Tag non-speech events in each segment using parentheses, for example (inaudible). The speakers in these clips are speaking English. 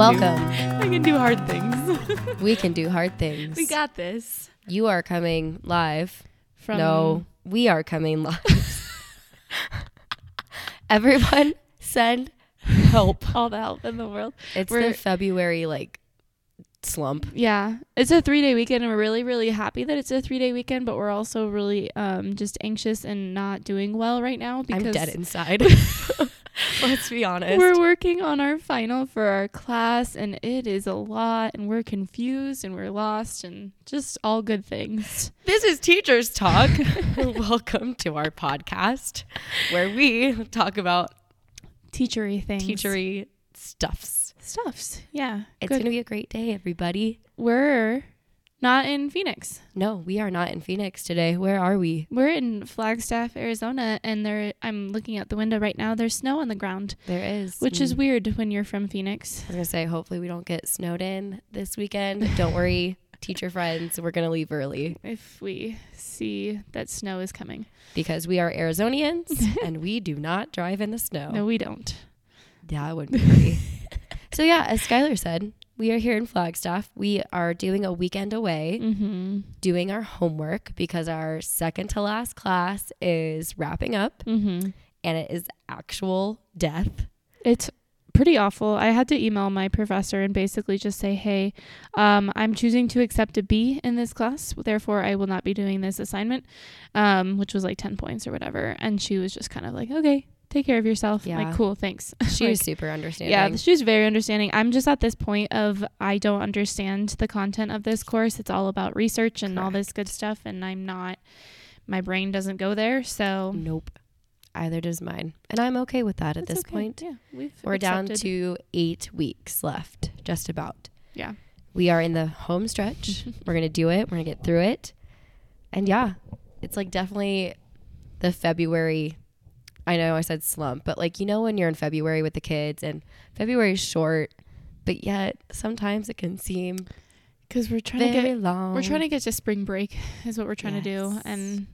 Welcome. I can do hard things. (laughs) We can do hard things. we got this. You are coming live. From no, we are coming live. (laughs) Everyone send help. all the help in the world. It's We're- the February like slump. Yeah, it's a three day weekend, and we're really, really happy that it's a three day weekend. But we're also really um just anxious and not doing well right now because I'm dead inside. (laughs) (laughs) Let's be honest. we're working on our final for our class, and it is a lot, and we're confused and we're lost, and just all good things. (laughs) This is Teachers Talk. (laughs) Welcome to our podcast where we talk about Teachery things, teachery stuffs. stuffs. Yeah, It's good. to be a great day, everybody. we're not in Phoenix. No, we are not in Phoenix today. Where are we? We're in Flagstaff, Arizona, and there I'm looking out the window right now. There's snow on the ground, There is. which is Mm. weird when you're from Phoenix. I was going to say, hopefully, we don't get snowed in this weekend. Don't worry, (laughs) teacher friends. We're going to leave early If we see that snow is coming. because we are Arizonians (laughs) and we do not drive in the snow. No, we don't. Yeah, it wouldn't be pretty. (laughs) so, yeah, as Skylar said, we are here in Flagstaff. We are doing a weekend away, Mm-hmm. doing our homework because our second to last class is wrapping up Mm-hmm. and it is actual death. It's pretty awful. I had to email my professor and basically just say, "Hey, um, I'm choosing to accept a B in this class. Therefore, I will not be doing this assignment," um, which was like ten points or whatever. And she was just kind of like, "Okay, take care of yourself." Yeah. Like, cool, thanks. (laughs) She Like, was super understanding. Yeah, she was very understanding. I'm just at this point of I don't understand the content of this course. It's all about research and all this good stuff, and I'm not. My brain doesn't go there, so Nope. Either does mine. And I'm okay with that at this okay. point. yeah, we've We're down to eight weeks left, just about. Yeah. We are in the home stretch. (laughs) We're going to do it. We're going to get through it. And yeah, it's like definitely the February. I know I said slump, but like, you know, when you're in February with the kids and February is short, but yet sometimes it can seem because we're trying to get long. we're trying to get to spring break is what we're trying to do, and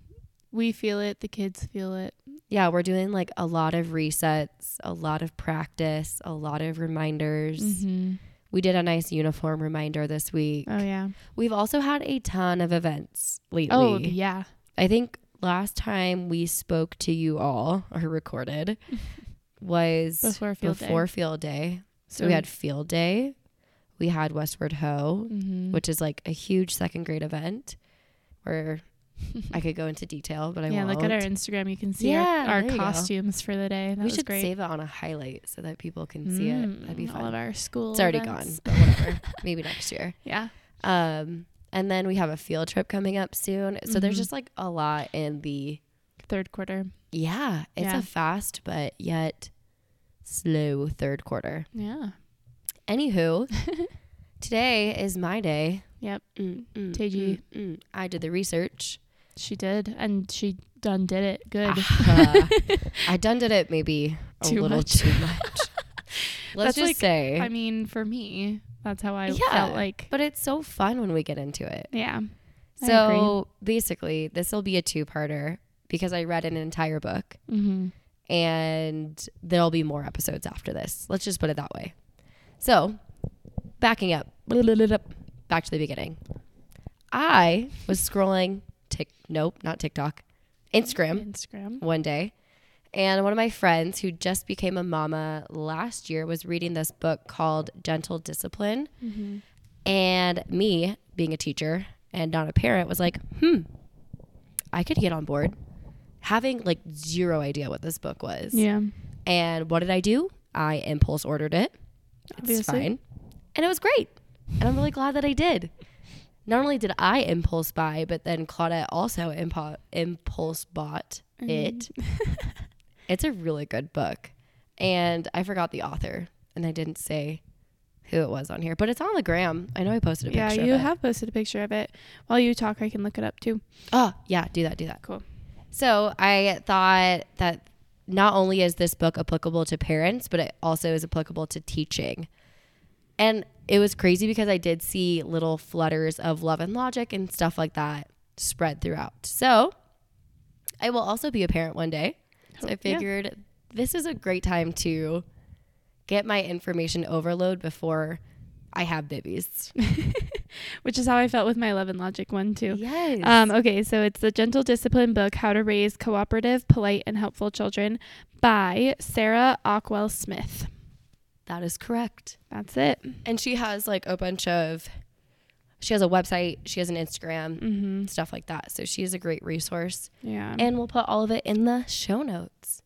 we feel it. The kids feel it. yeah, we're doing like a lot of resets, a lot of practice, a lot of reminders. Mm-hmm. We did a nice uniform reminder this week. Oh yeah. We've also had a ton of events lately. Oh yeah. I think last time we spoke to you all or recorded (laughs) was Before field before day. field day. So we had field day. We had Westward Ho, mm-hmm. which is like a huge second grade event where I could go into detail, but I yeah, won't. look at our Instagram. You can see Yeah, our, our you go. costumes for the day. That we should great. save it on a highlight so that people can see it. That'd be Mm, All of our school. It's already events. gone, but whatever. (laughs) Maybe next year. Yeah. Um, and then we have a field trip coming up soon. So there's Mhm. just like a lot in the Third quarter. yeah, it's Yeah. a fast but yet slow third quarter. Yeah. Anywho, (laughs) today is my day. Yep. Mm, mm, Teji. mm, mm. I did the research. She did, and she done did it good. Ah, (laughs) I done did it maybe a Too little much. too much. (laughs) Let's That's just like- say, I mean, for me, that's how I Yeah. felt like. but it's so fun when we get into it. Yeah. So basically, this will be a two-parter because I read an entire book. Mm-hmm. and there'll be more episodes after this. Let's just put it that way. So, backing up, back to the beginning. I was scrolling Tik, nope, not TikTok, Instagram Instagram. one day, and one of my friends who just became a mama last year was reading this book called Gentle Discipline, Mm-hmm. and me, being a teacher and not a parent, was like, hmm, I could get on board. Having like zero idea what this book was. Yeah. And what did I do? I impulse ordered it. It's Obviously. fine. And it was great. And I'm really glad that I did. Not only did I impulse buy, but then Claudette also impo- impulse bought it. (laughs) it's a really good book. And I forgot the author and I didn't say who it was on here, but it's on the gram. I know I posted a Yeah, picture you of it. have posted a picture of it. While you talk, I can look it up too. Oh, yeah, do that, do that. Cool. So I thought that not only is this book applicable to parents, but it also is applicable to teaching. And it was crazy because I did see little flutters of love and logic and stuff like that spread throughout. So I will also be a parent one day. So I Yeah. figured this is a great time to get my information overload before I have babies. (laughs) Which is how I felt with my Love and Logic one too. Yes. Um, okay, so it's the Gentle Discipline book, How to Raise Cooperative, Polite, and Helpful Children by Sarah Ockwell Smith. that is correct. That's it. And she has like a bunch of she has a website, she has an Instagram, Mm-hmm. stuff like that. So she is a great resource. Yeah. And we'll put all of it in the show notes.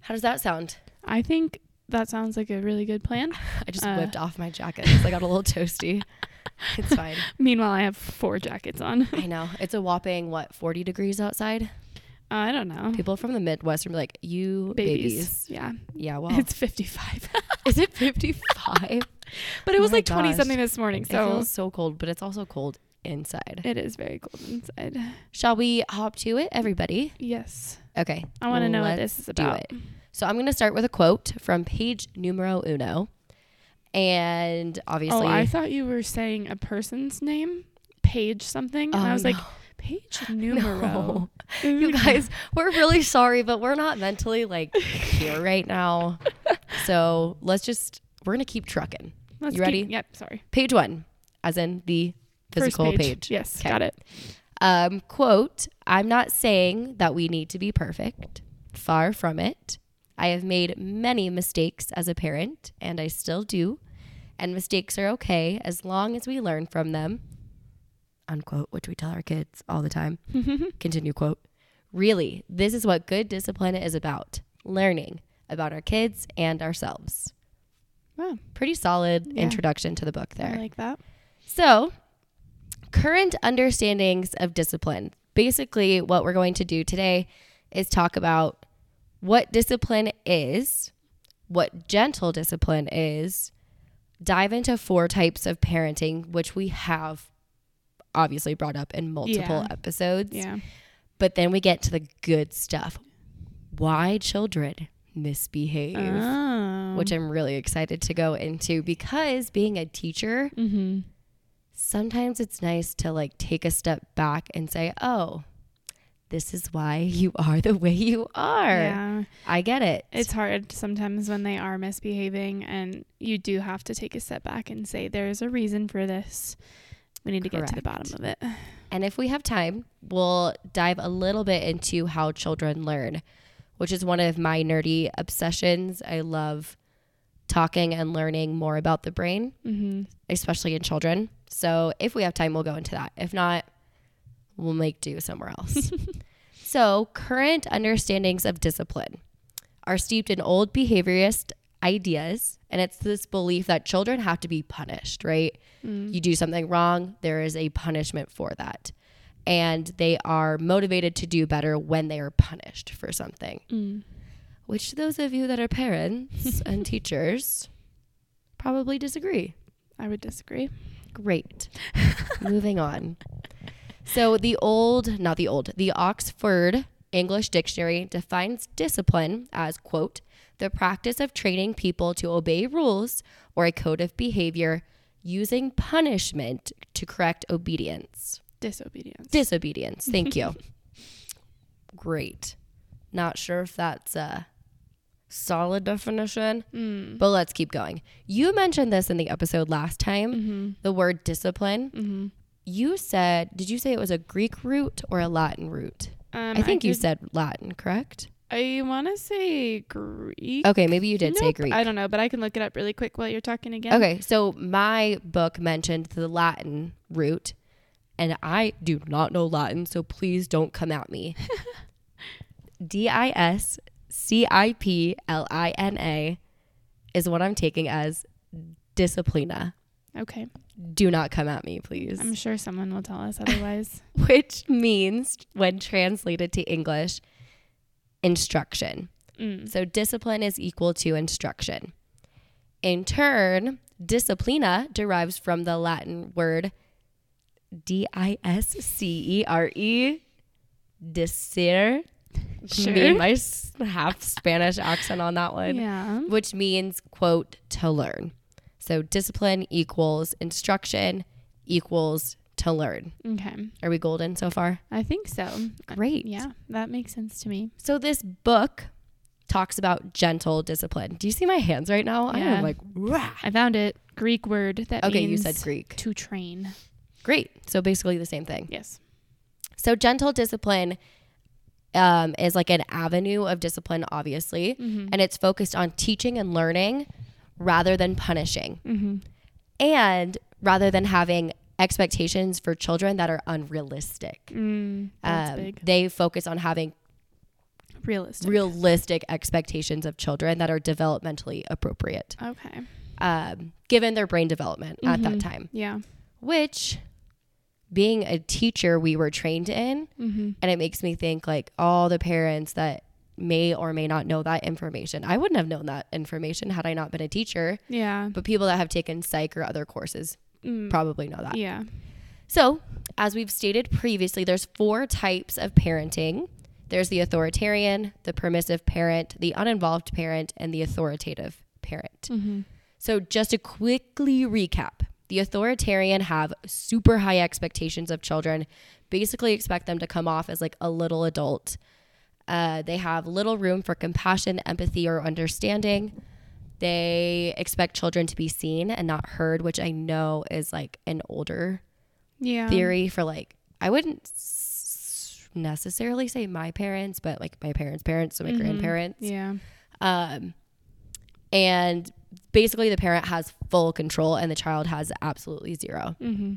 How does that sound? I think that sounds like a really good plan. (laughs) I just Uh. whipped off my jacket because I got a little (laughs) toasty. It's fine. Meanwhile, I have four jackets on. I know. It's a whopping what, 40 degrees outside? I don't know. People from the Midwest are like, "You Babies. babies." Yeah. Yeah, well. It's 55. is it (laughs) 55? But it Oh was my like 20 gosh. something this morning. it So feels so cold, but it's also cold inside. it is very cold inside. Shall we hop to it, everybody? Yes. Okay. I want to know what this is do about. it. So I'm going to start with a quote from page numero uno. And obviously, Oh, I thought you were saying a person's name, page something. and I Oh, was like, page (laughs) numero. No. (laughs) you guys, we're really (laughs) sorry, but we're not mentally like here right now. So let's just, we're going to keep trucking. Let's you ready? keep- yep. Sorry. Page one, as in the physical page. Yes. Okay. Got it. Um, quote, I'm not saying that we need to be perfect. Far from it. I have made many mistakes as a parent, and I still do. And mistakes are okay as long as we learn from them. Unquote, which we tell our kids all the time. (laughs) Continue quote. Really, this is what good discipline is about learning about our kids and ourselves. Wow. Pretty solid Yeah. introduction to the book there. I like that. So, current understandings of discipline. Basically, what we're going to do today is talk about what discipline is, what gentle discipline is, dive into four types of parenting, which we have obviously brought up in multiple Yeah. episodes. Yeah. But then we get to the good stuff. Why children misbehave, Oh. which I'm really excited to go into because being a teacher, Mm-hmm. sometimes it's nice to like take a step back and say, oh, this is why (laughs) you are the way you are. Yeah. I get it. It's hard sometimes when they are misbehaving, and you do have to take a step back and say, there's a reason for this. We need to get to the bottom of it. and if we have time, we'll dive a little bit into how children learn, which is one of my nerdy obsessions. I love talking and learning more about the brain, Mm-hmm. especially in children. So if we have time, we'll go into that. If not, we'll make do somewhere else. (laughs) so, current understandings of discipline are steeped in old behaviorist ideas, and it's this belief that children have to be punished, right? Mm. You do something wrong, there is a punishment for that. And they are motivated to do better when they are punished for something. Mm. Which those of you that are parents (laughs) and teachers probably disagree. I would disagree. Great. Moving on. So the old, not the old, the Oxford English Dictionary defines discipline as, quote, the practice of training people to obey rules or a code of behavior using punishment to correct obedience. Disobedience. Disobedience. Thank you. (laughs) Great. Not sure if that's a solid definition, mm. but let's keep going. You mentioned this in the episode last time Mm-hmm. the word discipline. Mm-hmm. You said, did you say it was a Greek root or a Latin root? Um, I think you could- said Latin, correct? I want to say Greek. Okay, maybe you did say Greek. I don't know, but I can look it up really quick while you're talking again. Okay, so my book mentioned the Latin root, and I do not know Latin, so please don't come at me. (laughs) D I S C I P L I N A is what I'm taking as disciplina. Okay. Do not come at me, please. I'm sure someone will tell us (laughs) otherwise. which means, when translated to English, instruction. mm. So discipline is equal to instruction. In turn, disciplina derives from the Latin word D I S C E R E, discere. Sure. Me my half Spanish accent on that one, Yeah. which means, quote, to learn. So discipline equals instruction equals to learn. Okay. Are we golden so far? I think so. Great. Yeah, that makes sense to me. So this book talks about gentle discipline. Do you see my hands right now? I Yeah. am like, "Wah." I found it. Greek word that okay, you said Greek. to train. Great. So basically the same thing. Yes. So gentle discipline um, is like an avenue of discipline, obviously, Mm-hmm. and it's focused on teaching and learning rather than punishing, Mm-hmm. and rather than having expectations for children that are unrealistic. Mm, that's Um, big. They focus on having Realistic. realistic expectations of children that are developmentally appropriate, Okay. um, given their brain development at that Mhm. time. Yeah. Which, being a teacher, we were trained in, Mm-hmm. and it makes me think like all the parents that may or may not know that information. I wouldn't have known that information had I not been a teacher, Yeah. but people that have taken psych or other courses Mm, probably know that. yeah. So, as we've stated previously, there's four types of parenting. There's the authoritarian, the permissive parent, the uninvolved parent, and the authoritative parent. Mm-hmm. So, just to quickly recap, the authoritarian have super high expectations of children, basically expect them to come off as like a little adult. Uh, they have little room for compassion, empathy, or understanding. They expect children to be seen and not heard, which I know is like an older Yeah. theory for like I wouldn't s- necessarily say my parents, but like my parents' parents, so my Mhm. grandparents. Yeah. Um, and basically, the parent has full control, and the child has absolutely zero, Mm-hmm.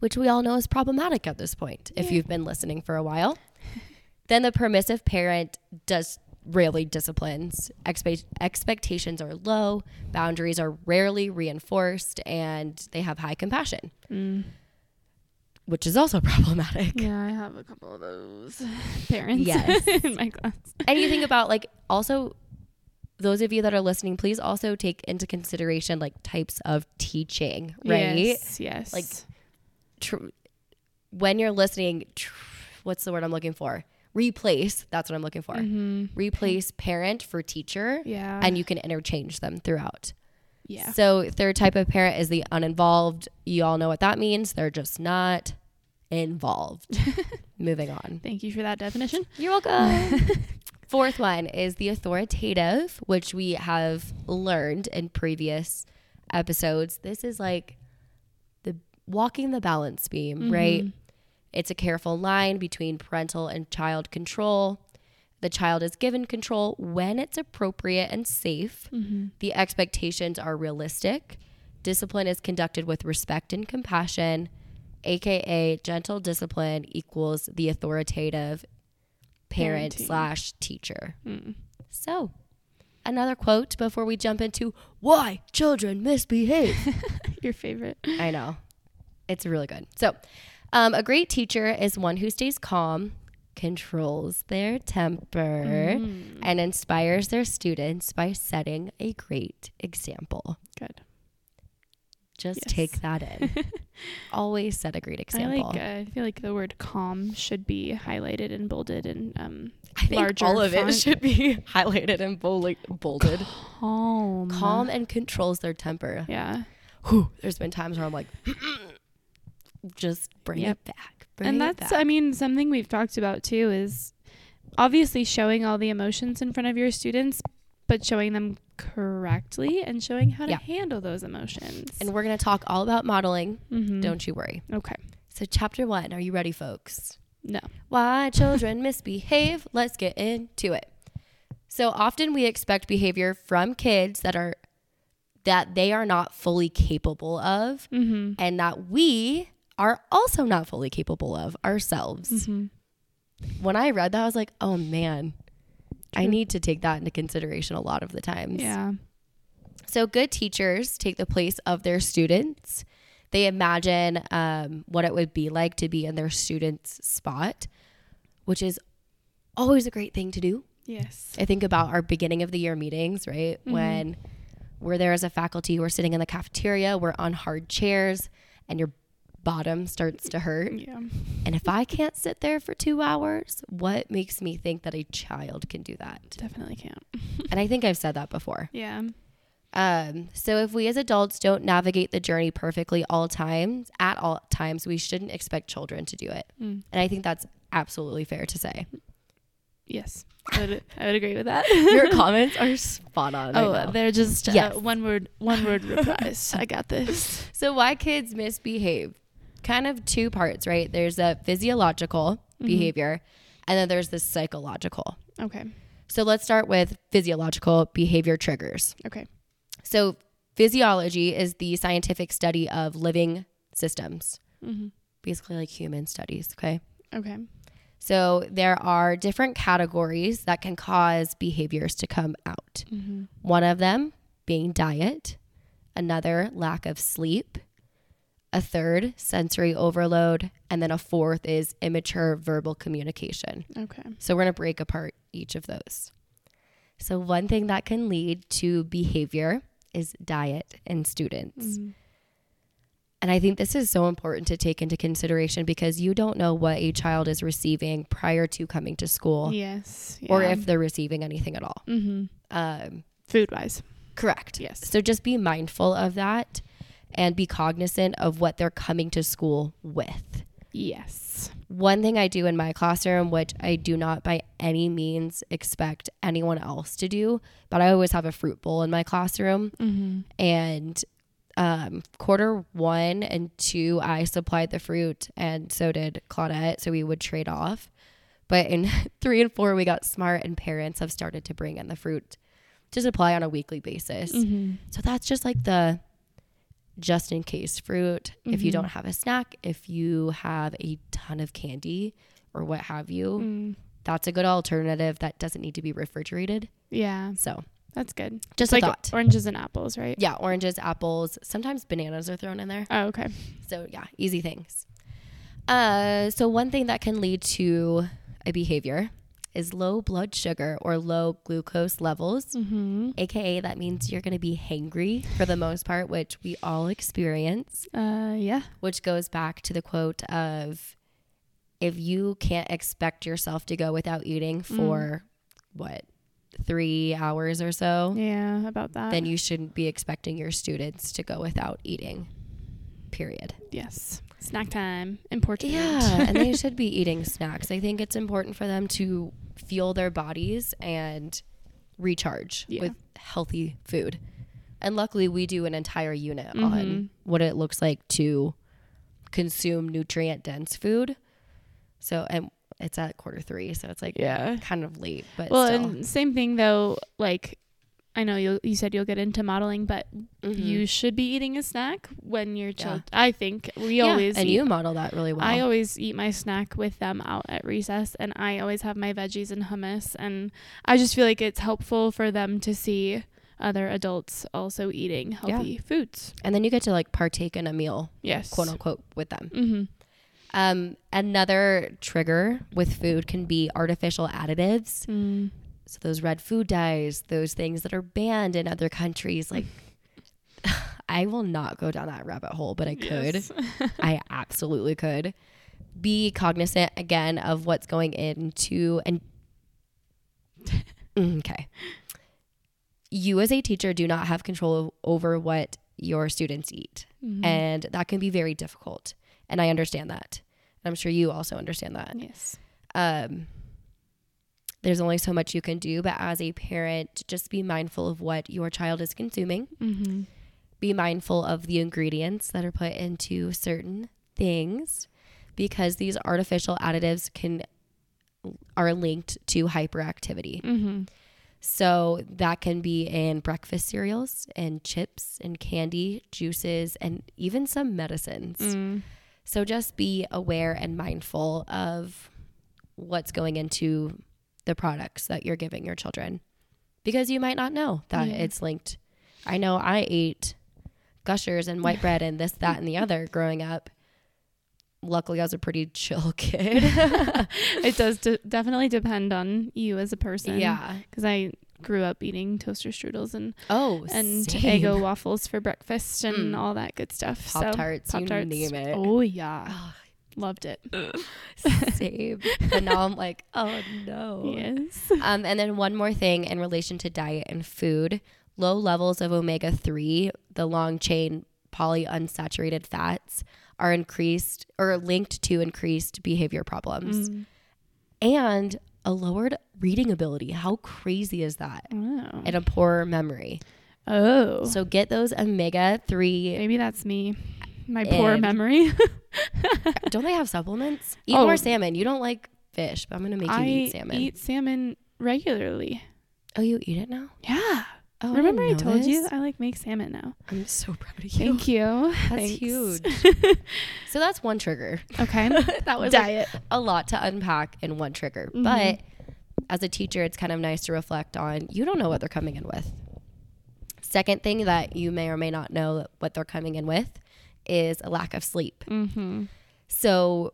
which we all know is problematic at this point. If you've been listening for a while, (laughs) then the permissive parent does rarely disciplines. Expe- expectations are low, boundaries are rarely reinforced, and they have high compassion, Mm. which is also (laughs) problematic. Yeah, I have a couple of those (laughs) parents Yes. in my class. and you think about like also those of you that are listening please also take into consideration like types of teaching right Yes. yes. Like, Tr- when you're listening tr- what's the word i'm looking for replace that's what i'm looking for Mhm. replace parent for teacher Yeah. and you can interchange them throughout yeah. so third type of parent is the uninvolved you all know what that means they're just not involved (laughs) moving on Thank you for that definition. You're welcome. (laughs) Fourth one is the authoritative, which we have learned in previous episodes. This is like the walking the balance beam, right? Mhm. It's a careful line between parental and child control. The child is given control when it's appropriate and safe. Mhm. The expectations are realistic. Discipline is conducted with respect and compassion, aka gentle discipline equals the authoritative parent Parenting. slash teacher. Mm. So, another quote before we jump into why children misbehave. (laughs) Your favorite. I know. It's really good. So, um, a great teacher is one who stays calm, controls their temper, Mm. and inspires their students by setting a great example. Good. Just Yes. take that in. (laughs) Always set a great I example. like. Uh, I feel like the word "calm" should be highlighted and bolded and um I think larger all of it should be (laughs) highlighted and bold- bolded. calm. Calm and controls their temper. Yeah. Whew, there's been times where I'm like, (clears throat) just bring Yep. it back. Bring and it that's back. i mean something we've talked about too is obviously showing all the emotions in front of your students but showing them correctly and showing how to Yeah. handle those emotions and we're going to talk all about modeling. Mhm. Don't you worry. okay So, chapter one, are you ready, folks? no Why children (laughs) misbehave. Let's get into it. So often we expect behavior from kids that are that they are not fully capable of mm-hmm. and that we are also not fully capable of ourselves. Mm-hmm. When I read that I was like, "Oh man, I need to take that into consideration a lot of the times." yeah So good teachers take the place of their students. They imagine um, what it would be like to be in their student's spot, which is always a great thing to do. yes I think about our beginning of the year meetings, right? Mhm. When we're there as a faculty, we're sitting in the cafeteria, we're on hard chairs, and your bottom starts to hurt. yeah And if I can't sit there for two hours, what makes me think that a child can do that? definitely can't And I think I've said that before. (laughs) yeah Um, so if we as adults don't navigate the journey perfectly all times, at all times, we shouldn't expect children to do it. Mm. And I think that's absolutely fair to say. Yes, I would, I would agree with that. (laughs) Your (laughs) comments are spot on. oh, right they're just uh, Yes. one word, one word replies. I got this. So why kids misbehave? Kind of two parts, right? There's a physiological Mm-hmm. behavior and then there's the psychological. Okay. So let's start with physiological behavior triggers. Okay. So physiology is the scientific study of living systems, Mm-hmm. basically like human studies, okay? Okay. So there are different categories that can cause behaviors to come out. Mm-hmm. One of them being diet, another lack of sleep, a third sensory overload, and then a fourth is immature verbal communication. Okay. So we're going to break apart each of those. So one thing that can lead to behavior is diet in students. Mm-hmm. And I think this is so important to take into consideration because you don't know what a child is receiving prior to coming to school Yes. or if they're receiving anything at all. Mm-hmm. Um, Food wise. correct. Yes. So just be mindful of that and be cognizant of what they're coming to school with. Yes. One thing I do in my classroom, which I do not by any means expect anyone else to do, but I always have a fruit bowl in my classroom. Mm-hmm. And um, quarter one and two, I supplied the fruit, and so did Claudette. So we would trade off. But in (laughs) three and four, we got smart, and parents have started to bring in the fruit to supply on a weekly basis. Mm-hmm. So that's just like the just in case fruit. If you don't have a snack, if you have a ton of candy or what have you, Mm. that's a good alternative that doesn't need to be refrigerated. Yeah, So that's good. just like thought. oranges and apples, right? yeah, oranges, apples, sometimes bananas are thrown in there. Oh, okay. So yeah, easy things. Uh, so one thing that can lead to a behavior is low blood sugar or low glucose levels. Mm-hmm. AKA, that means you're going to be hangry for the most part, which we all experience. Uh, yeah. which goes back to the quote of if you can't expect yourself to go without eating for what three hours or so Yeah, about that. then you shouldn't be expecting your students to go without eating period yes. Snack time. Important. yeah and they should be eating snacks i think it's important for them to fuel their bodies and recharge Yeah. with healthy food and luckily we do an entire unit Mhm. on what it looks like to consume nutrient dense food so and it's at quarter three so it's like yeah. kind of late but Well, still and same thing though. Like, I know you you said you'll get into modeling, but Mhm. you should be eating a snack when you're child. I think we Yeah, always and eat- you model that really well I always eat my snack with them out at recess, and I always have my veggies and hummus. And I just feel like it's helpful for them to see other adults also eating healthy foods. and then you get to like partake in a meal Yes. quote unquote with them Mm-hmm. Um, another trigger with food can be artificial additives. Mm. So those red food dyes, those things that are banned in other countries. Like, (sighs) I will not go down that rabbit hole, but I could. Yes. (laughs) I absolutely could. Be cognizant again of what's going into and Mm, okay. You as a teacher do not have control over what your students eat Mhm. and that can be very difficult and i understand that and i'm sure you also understand that yes. um, there's only so much you can do but as a parent just be mindful of what your child is consuming Mm-hmm. be mindful of the ingredients that are put into certain things because these artificial additives can are linked to hyperactivity Mm-hmm. so that can be in breakfast cereals and chips and candy juices and even some medicines Mm. so just be aware and mindful of what's going into the products that you're giving your children because you might not know that Yeah. it's linked. I know I ate gushers and white bread and this, that, and the other growing up. Luckily, I was a pretty (laughs) chill kid. (laughs) it does (laughs) de- definitely depend on you as a person. yeah. Because I grew up eating toaster strudels and Oh, and same. Eggo waffles for breakfast and Mm. all that good stuff. So, Pop-Tarts, you Pop-Tarts. name it. Oh yeah, loved it. same. but now I'm like, (laughs) oh no. Yes. Um, and then one more thing in relation to diet and food low levels of omega 3, the long chain polyunsaturated fats, are increased or linked to increased behavior problems. Mm. And a lowered reading ability. How crazy is that? Oh. And a poorer memory. oh. So get those omega 3. Maybe that's me. My poor And- memory. (laughs) don't they have supplements? Eat Oh. more salmon. You don't like fish, but I'm going to make you I eat salmon. I eat salmon regularly. oh, you eat it now? Yeah. Oh, Remember I, know told you. I like make salmon now. I'm so proud of you. Thank you. (laughs) That's Thanks. huge. (laughs) so that's one trigger. Okay. that was like, Diet. a lot to unpack in one trigger. Mhm. But as a teacher, it's kind of nice to reflect on you don't know what they're coming in with. Second thing that you may or may not know what they're coming in with is a lack of sleep. mm-hmm. So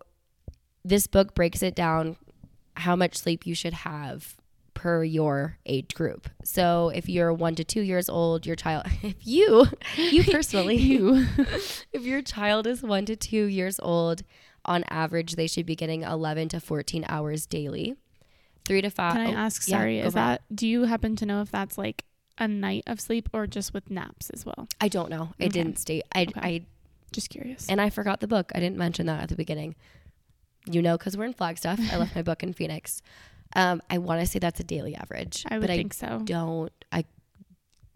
this book breaks it down how much sleep you should have per your age group. So if you're 1 to 2 years old, your child (laughs) if you you (laughs) personally You. (laughs) if your child is 1 to 2 years old, on average they should be getting 11 to 14 hours daily. 3 to 5 Can I oh, ask? Sorry, go is that? Do you happen to know if that's like a night of sleep or just with naps as well? I don't know. Okay. didn't state. I Okay. I Just curious. and I forgot the book. I didn't mention that at the beginning. You know, because we're in Flagstaff. I left my book in Phoenix. Um, I want to say that's a daily average, I would but think so. Don't. I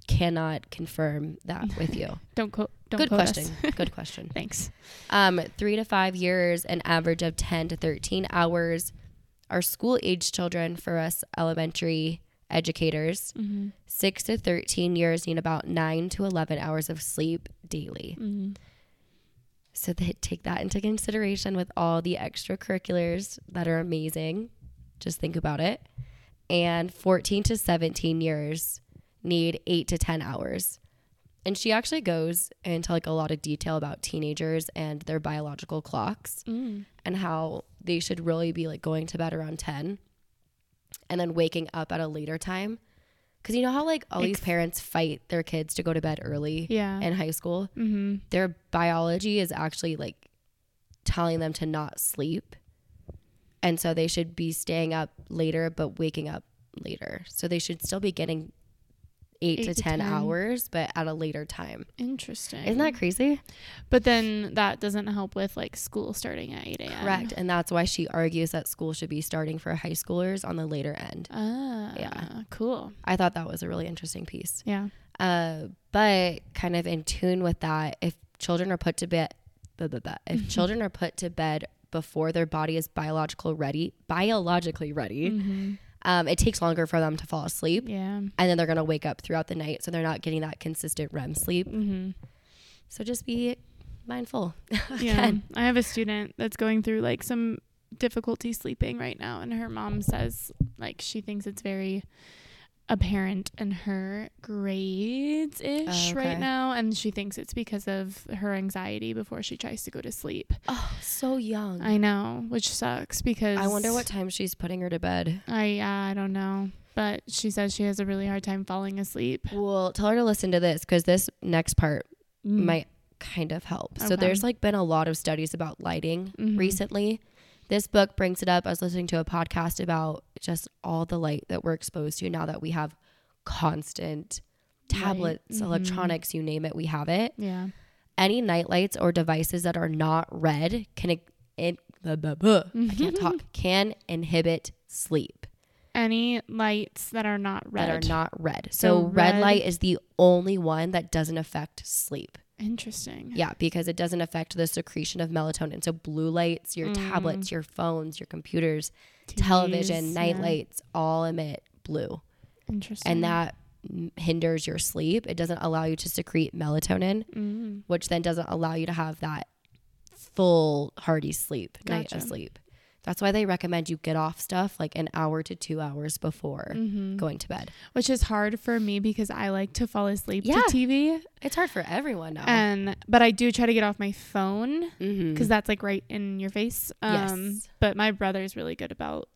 cannot confirm that with you. (laughs) Don't quote. Don't Good quote us. question. Good question. (laughs) Thanks. Um, three to five years, an average of ten to thirteen hours. Our school age children for us elementary educators, Mm-hmm. six to thirteen years need about nine to eleven hours of sleep daily. Mm-hmm. So they take that into consideration with all the extracurriculars that are amazing. Just think about it. And 14 to 17 years need 8 to 10 hours. And she actually goes into like a lot of detail about teenagers and their biological clocks Mm. and how they should really be like going to bed around 10 and then waking up at a later time. Cuz you know how like all these parents fight their kids to go to bed early Yeah. in high school? mm-hmm. their biology is actually like telling them to not sleep. And so they should be staying up later but waking up later. So they should still be getting eight, Eight to, to 10, 10. hours, but at a later time. Interesting. Isn't that crazy? But then that doesn't help with like school starting at 8 a.m. Correct. And that's why she argues that school should be starting for high schoolers on the later end. Ah. Yeah. Cool. I thought that was a really interesting piece. Yeah. Uh, but kind of in tune with that, if children are put to bed, blah, blah, blah, if (laughs) children are put to bed before their body is biological ready, biologically ready, Mm-hmm. Um, it takes longer for them to fall asleep, Yeah. and then they're gonna wake up throughout the night, so they're not getting that consistent REM sleep. Mm-hmm. So just be mindful. (laughs) Yeah. I have a student that's going through like some difficulty sleeping right now and her mom says like she thinks it's very apparent in her grades ish Oh, okay. right now and she thinks it's because of her anxiety before she tries to go to sleep. Oh, so young. I know, which sucks because I wonder what time she's putting her to bed. I yeah, I don't know. But she says she has a really hard time falling asleep. Well, tell her to listen to this because this next part Mm. might kind of help. So there's like been a lot of studies about lighting Mhm. recently. This book brings it up. I was listening to a podcast about just all the light that we're exposed to now that we have constant tablets, Mhm. electronics, you name it, we have it. Yeah. Any night lights or devices that are not red can it, it blah, blah, blah, I can't talk can inhibit sleep Any lights that are not red. that are not red. So, So red red- light is the only one that doesn't affect sleep. Interesting. Yeah, because it doesn't affect the secretion of melatonin. So blue lights, your Mm. tablets, your phones, your computers, television, TVs, night yeah. lights all emit blue. Interesting. And that hinders your sleep. It doesn't allow you to secrete melatonin, Mm. which then doesn't allow you to have that full hearty sleep, night of sleep. That's why they recommend you get off stuff like an hour to 2 hours before Mhm. going to bed. Which is hard for me because I like to fall asleep Yeah. to TV. It's hard for everyone now. And but I do try to get off my phone because that's like right in your face. Um Yes. but my brother's really good about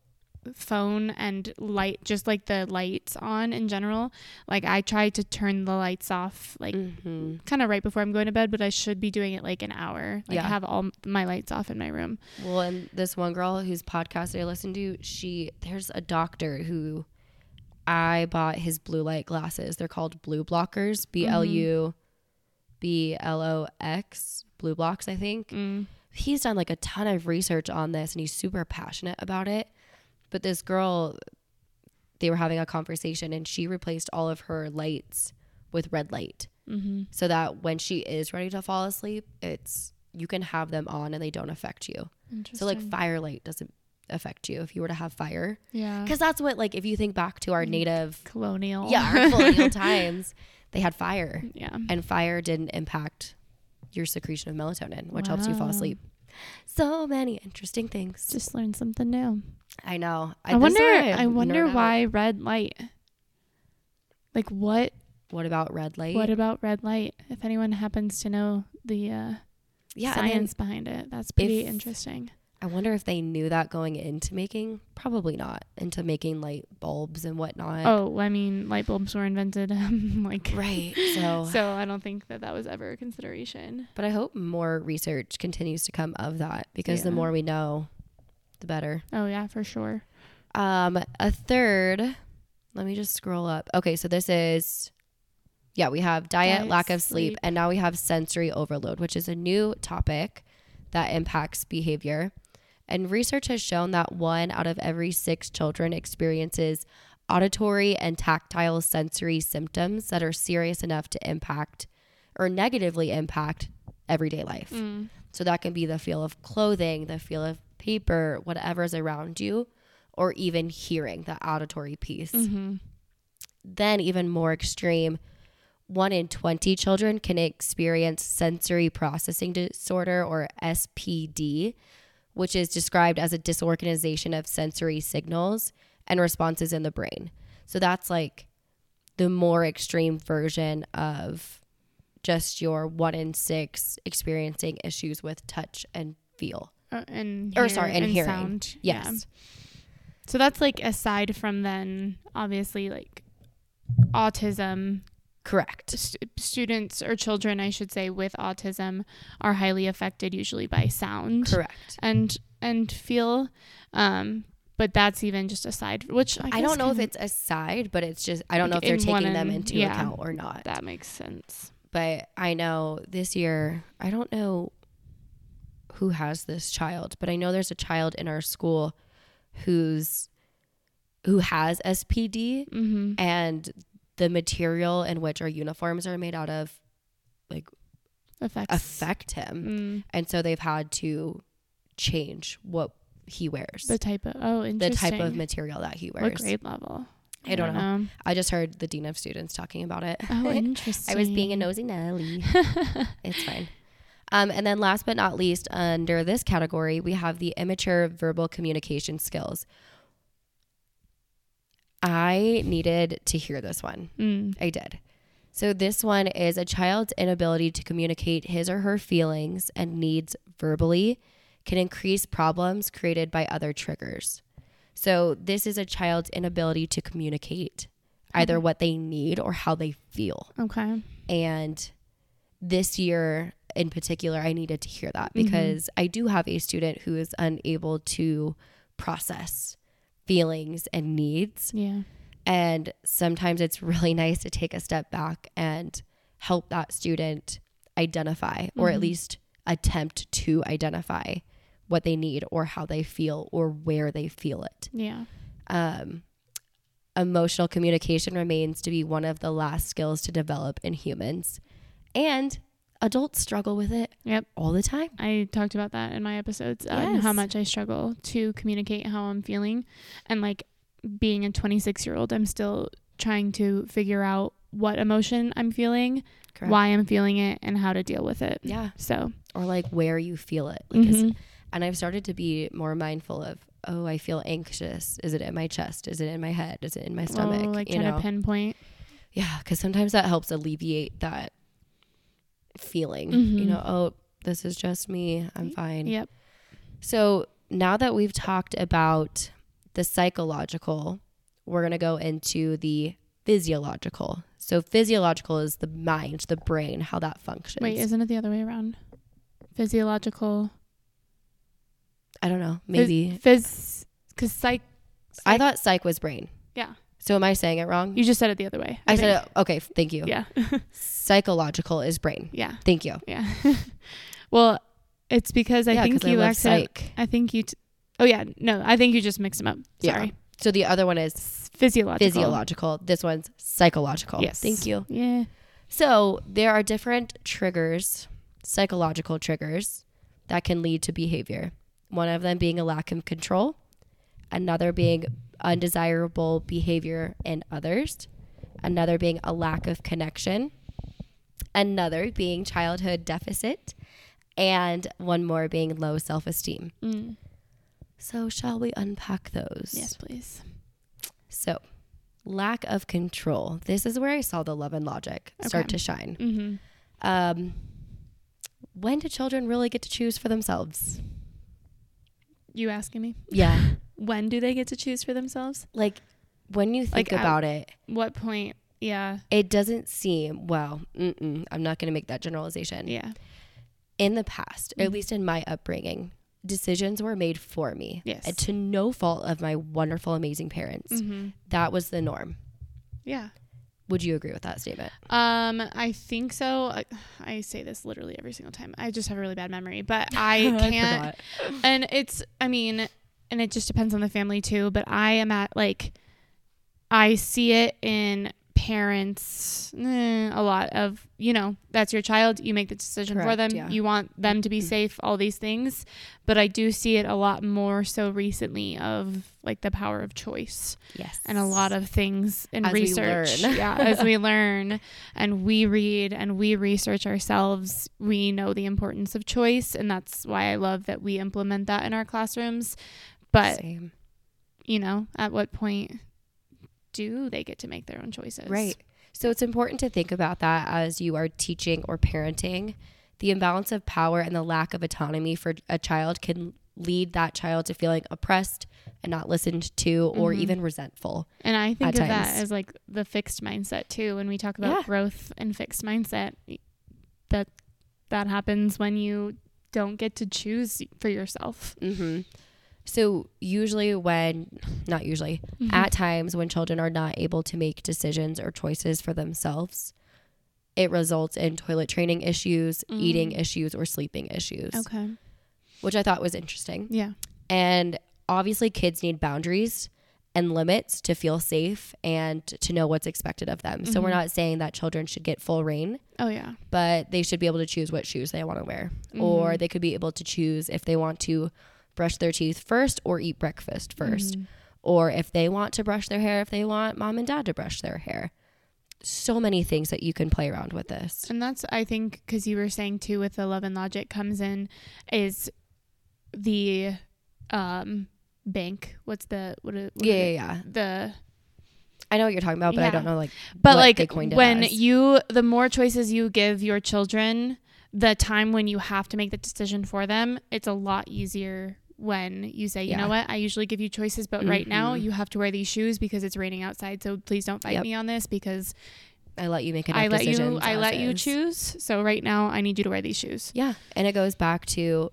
phone and light just like the lights on in general. Like I try to turn the lights off like Mhm. kind of right before I'm going to bed, but I should be doing it like an hour. Like Yeah. have all my lights off in my room. Well, and this one girl whose podcast I listened to, she there's a doctor who I bought his blue light glasses. They're called blue blockers, B L U B L O X, blue blocks, I think. Mm. He's done like a ton of research on this and he's super passionate about it. But this girl, they were having a conversation and she replaced all of her lights with red light Mm-hmm. so that when she is ready to fall asleep, it's you can have them on and they don't affect you. So like firelight doesn't affect you if you were to have fire. yeah, Because that's what like if you think back to our Mm. native colonial. yeah, our colonial (laughs) times, they had fire. yeah. And fire didn't impact your secretion of melatonin, which helps you fall asleep. So many interesting things. Just learned something new. I know. I, this wonder. I wonder nerd out. why red light. Like what? What about red light? What about red light? If anyone happens to know the uh, yeah, science behind it, that's pretty if- interesting. I wonder if they knew that going into making. Probably not into making light bulbs and whatnot. Oh, I mean, light bulbs were invented (laughs) like right. (laughs) So, So I don't think that that was ever a consideration. but I hope more research continues to come of that because the more we know, the better. Oh yeah, for sure. Um, a third. Let me just scroll up. Okay, so this is, yeah, we have diet, Diet, lack of sleep, sleep. and now we have sensory overload, which is a new topic that impacts behavior. And research has shown that one out of every six children experiences auditory and tactile sensory symptoms that are serious enough to impact or negatively impact everyday life. Mm. So that can be the feel of clothing, the feel of paper, whatever's around you, or even hearing the auditory piece. Mm-hmm. Then, even more extreme, one in 20 children can experience sensory processing disorder or SPD, which is described as a disorganization of sensory signals and responses in the brain. So that's like the more extreme version of just your one in six experiencing issues with touch and feel. Uh, and Or sorry, and hearing. sound. Yes. Yeah. So that's like aside from then obviously like autism Correct. st- students or children I should say with autism are highly affected usually by sound Correct. and and feel um but that's even just aside which I, I, don't know if it's aside, but it's just I don't know if they're taking them into yeah. account or not. that makes sense. But I know this year, I don't know who has this child, but I know there's a child in our school who's who has SPD Mhm. and the material in which our uniforms are made out of like Affects affect him. mm, And so they've had to change what he wears. the type of oh interesting. the type of material that he wears. what grade level? I don't know. I just heard the dean of students talking about it. Oh, interesting. (laughs) I was being a nosy Nelly. (laughs) it's fine. Um, and then last but not least, under this category, we have the immature verbal communication skills. I needed to hear this one. Mm. I did. So this one is a child's inability to communicate his or her feelings and needs verbally can increase problems created by other triggers. So this is a child's inability to communicate either what they need or how they feel. Okay. And this year in particular, I needed to hear that Mhm. because I do have a student who is unable to process feelings and needs. Yeah. And sometimes it's really (laughs) nice to take a step back and help that student identify or at Mhm. least attempt to identify what they need or how they feel or where they feel it. Yeah. Um, emotional communication remains to be one of the last skills to develop in humans. And adults struggle with it Yep. all the time. I talked about that in my episodes uh, and how much I struggle to communicate how I'm feeling. And like being a 26 year old, I'm still trying to figure out what emotion I'm feeling, Correct. why I'm feeling it, and how to deal with it. Yeah. So, Or like where you feel it. Like, mhm. and I've started to be more mindful of, oh, I feel anxious. Is it in my chest? Is it in my head? Is it in my stomach? Oh, like you trying know? to pinpoint. yeah. Cause sometimes that helps alleviate that feeling, you Mhm. know, oh, this is just me. I'm fine. Yep. So now that we've talked about the psychological, we're going to go into the physiological. So physiological is the mind, the brain, how that functions. Wait, isn't it the other way around? Physiological. I don't know. Maybe. Phys. Because psych, I thought psych was brain. Yeah. So am I saying it wrong? You just said it the other way. I think. said it. Okay. Thank you. Yeah. (laughs) Psychological is brain. yeah. Thank you. Yeah. (laughs) well, it's because I yeah, think you I psych. I think you t- Oh yeah, no, I think you just mixed them up. Yeah. Sorry. So the other one is Physiological. physiological. This one's psychological. Yes. Thank you. Yeah. So there are different triggers, psychological triggers, that can lead to behavior. One of them being a lack of control, another being undesirable behavior in others, another being a lack of connection, another being childhood deficit, and one more being low self esteem. Mm. So, shall we unpack those? Yes, please. So, lack of control. This is where I saw the love and logic start to shine. Mm-hmm. Um, when do children really get to choose for themselves? You asking me? Yeah. (laughs) When do they get to choose for themselves? like when you think Like, about it, What point? Yeah. it doesn't seem, well, I'm not going to make that generalization. Yeah. In the past, or at Mhm. least in my upbringing, decisions were made for me. Yes. To no fault of my wonderful, amazing parents. Mm-hmm. That was the norm. Yeah. Would you agree with that statement? Um, I think so. I, I say this literally every single time. I just have a really bad memory, but (laughs) I can't. forgot. and it's, I mean, and it just depends on the family too. But I am at like, I see it in parents eh, a lot of you know that's your child you make the decision for them yeah. you want them to be safe all these things but i do see it a lot more so recently of like the power of choice Yes. and a lot of things in As research. yeah, as we learn and we read and we research ourselves, we know the importance of choice, and that's why I love that we implement that in our classrooms. But Same. you know, at what point do they get to make their own choices? Right. So it's important to think about that as you are teaching or parenting. The imbalance of power and the lack of autonomy for a child can lead that child to feeling oppressed and not listened to or Mhm. even resentful. And I think of that as like the fixed mindset too. When we talk about Yeah. growth and fixed mindset, that that happens when you don't get to choose for yourself. hmm So usually when, not usually, Mm-hmm. at times when children are not able to make decisions or choices for themselves, it results in toilet training issues, eating Mm. issues, or sleeping issues, Okay. which I thought was interesting. Yeah. And obviously, kids need boundaries and limits to feel safe and to know what's expected of them. So, we're Mhm. not saying that children should get full reign, Oh yeah. but they should be able to choose what shoes they want to wear. Or Mhm. they could be able to choose if they want to brush their teeth first or eat breakfast 1st Mhm. Or if they want to brush their hair, if they want mom and dad to brush their hair. So many things that you can play around with this. And that's I think because you were saying too with the love and logic comes in is the um bank. What's the what? Are, what Yeah, yeah, yeah. The I know what you're talking about, but I don't know like but like they coined it when you the more choices you give your children, the time when you have to make the decision for them, it's a lot easier when you say, you Yeah. know what, I usually give you choices, but right now Mhm. you have to wear these shoes because it's raining outside. So please don't fight Yep. me on this because I let you make enough I let you I let you choose. So right now I need you to wear these shoes. Yeah. And it goes back to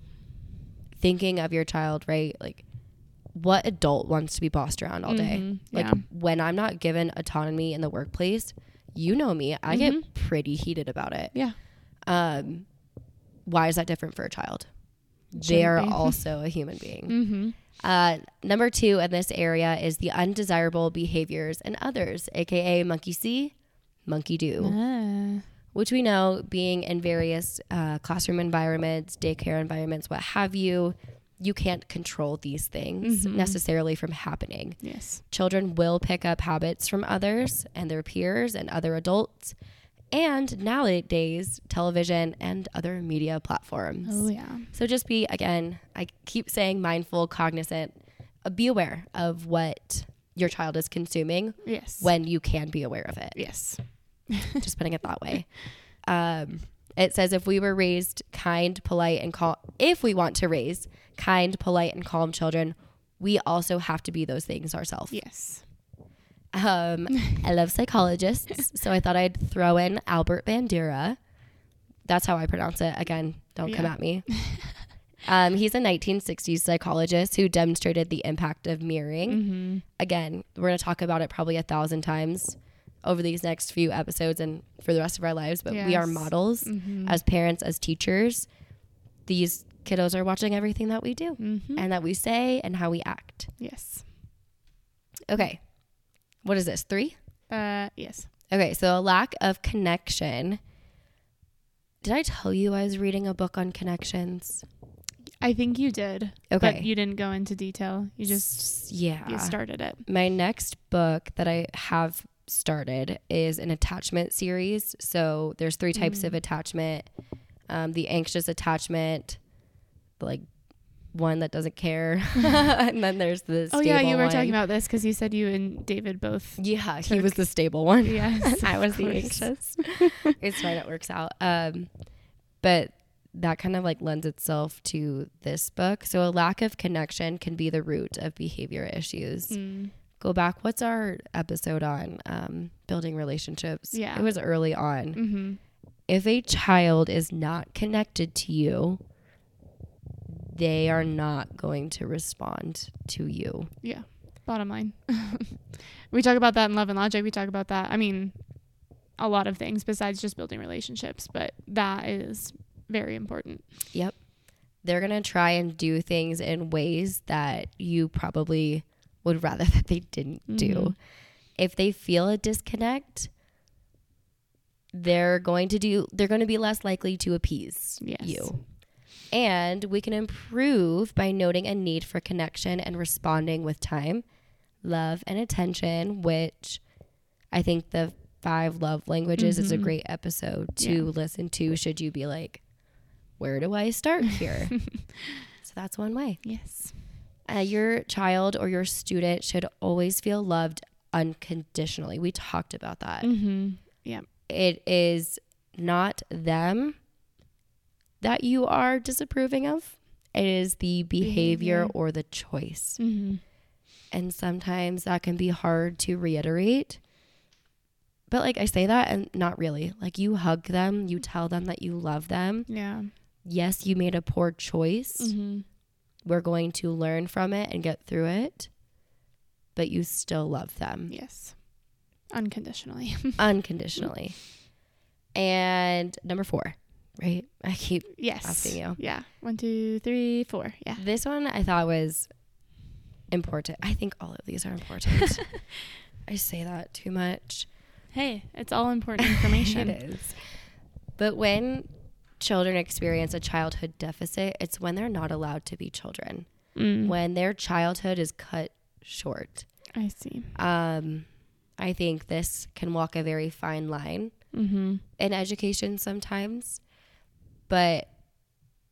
thinking of your child, right? Like, what adult wants to be bossed around all day? Mhm. Like, yeah. when I'm not given autonomy in the workplace, you know me, I get Mhm. pretty heated about it. Yeah. Um, why is that different for a child? They're (laughs) also a human being. Mm-hmm. Uh, number two in this area is the undesirable behaviors and others, aka monkey see, monkey do Ah. which we know being in various uh, classroom environments, daycare environments, what have you, you can't control these things Mhm. necessarily from happening. Yes. Children will pick up habits from others and their peers and other adults, and nowadays, television and other media platforms. Oh yeah. So just be, again, I keep saying mindful, cognizant, uh, be aware of what your child is consuming Yes. when you can be aware of it Yes. (laughs) just putting it that way. (laughs) Um, it says if we were raised kind, polite, and calm, if we want to raise kind, polite, and calm children, we also have to be those things ourselves. Yes. Um, I love psychologists, (laughs) so I thought I'd throw in Albert Bandura. That's how I pronounce it. Again, don't come at me. (laughs) Um, he's a 1960s psychologist who demonstrated the impact of mirroring Mm-hmm. again, we're going to talk about it probably a thousand times over these next few episodes and for the rest of our lives, but we are models Mm-hmm. as parents, as teachers. These kiddos are watching everything that we do Mm-hmm. and that we say and how we act. yes. Okay. What is this? Three? Uh, yes. Okay. So a lack of connection. Did I tell you I was reading a book on connections? I think you did. Okay. But you didn't go into detail. You just yeah. you started it. my next book that I have started is an attachment series. So there's three types of Mm. attachment. Um, the anxious attachment, the, like one that doesn't care, (laughs) (laughs) and then there's the Oh yeah, you were one. talking about this because you said you and David both. Yeah, he was the stable one. Yes, (laughs) I was the anxious. it's fine, it works out. Um, but that kind of like lends itself to this book. So a lack of connection can be the root of behavior issues. Mm. Go back. What's our episode on um, building relationships? Yeah. it was early on. Mm-hmm. If a child is not connected to you, they are not going to respond to you. Yeah. Bottom line. (laughs) we talk about that in Love and Logic. We talk about that. I mean, a lot of things besides just building relationships, but that is very important. Yep. They're going to try and do things in ways that you probably would rather (laughs) that they didn't do. Mhm. If they feel a disconnect, they're going to do they're going to be less likely to appease Yes. you. And we can improve by noting a need for connection and responding with time, love, and attention, which I think the five love languages is a Mhm. great episode to Yeah. listen to should you be like, where do I start here? (laughs) so that's one way. Yes. Uh, your child or your student should always feel loved unconditionally. We talked about that Mm-hmm. it is not them that you are disapproving of. It is the behavior, Behavior. or the choice. Mm-hmm. And sometimes that can be hard to reiterate. But like I say that and not really. Like you hug them, you tell them that you love them. Yeah. Yes, you made a poor choice. Mm-hmm. We're going to learn from it and get through it. But you still love them. Yes. Unconditionally. (laughs) unconditionally. And number four, right? I keep yes. Asking you. Yeah. One, two, three, four. Yeah. this one I thought was important. I think all of these are important. (laughs) I say that too much. Hey, it's all (laughs) important information. it is. But when children experience a childhood deficit, it's when they're not allowed to be children. Mm. When their childhood is cut short. I see. Um, I think this can walk a very fine line Mm-hmm. in education sometimes, but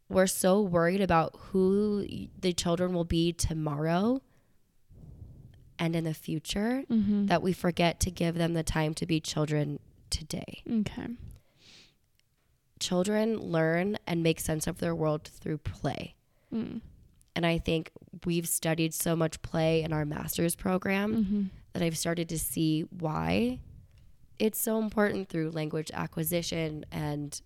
we're so worried about who the children will be tomorrow and in the future Mm-hmm. that we forget to give them the time to be children today. okay. Children learn and make sense of their world through play. Mm. And I think we've studied so much play in our master's program Mm-hmm. that I've started to see why it's so important through language acquisition and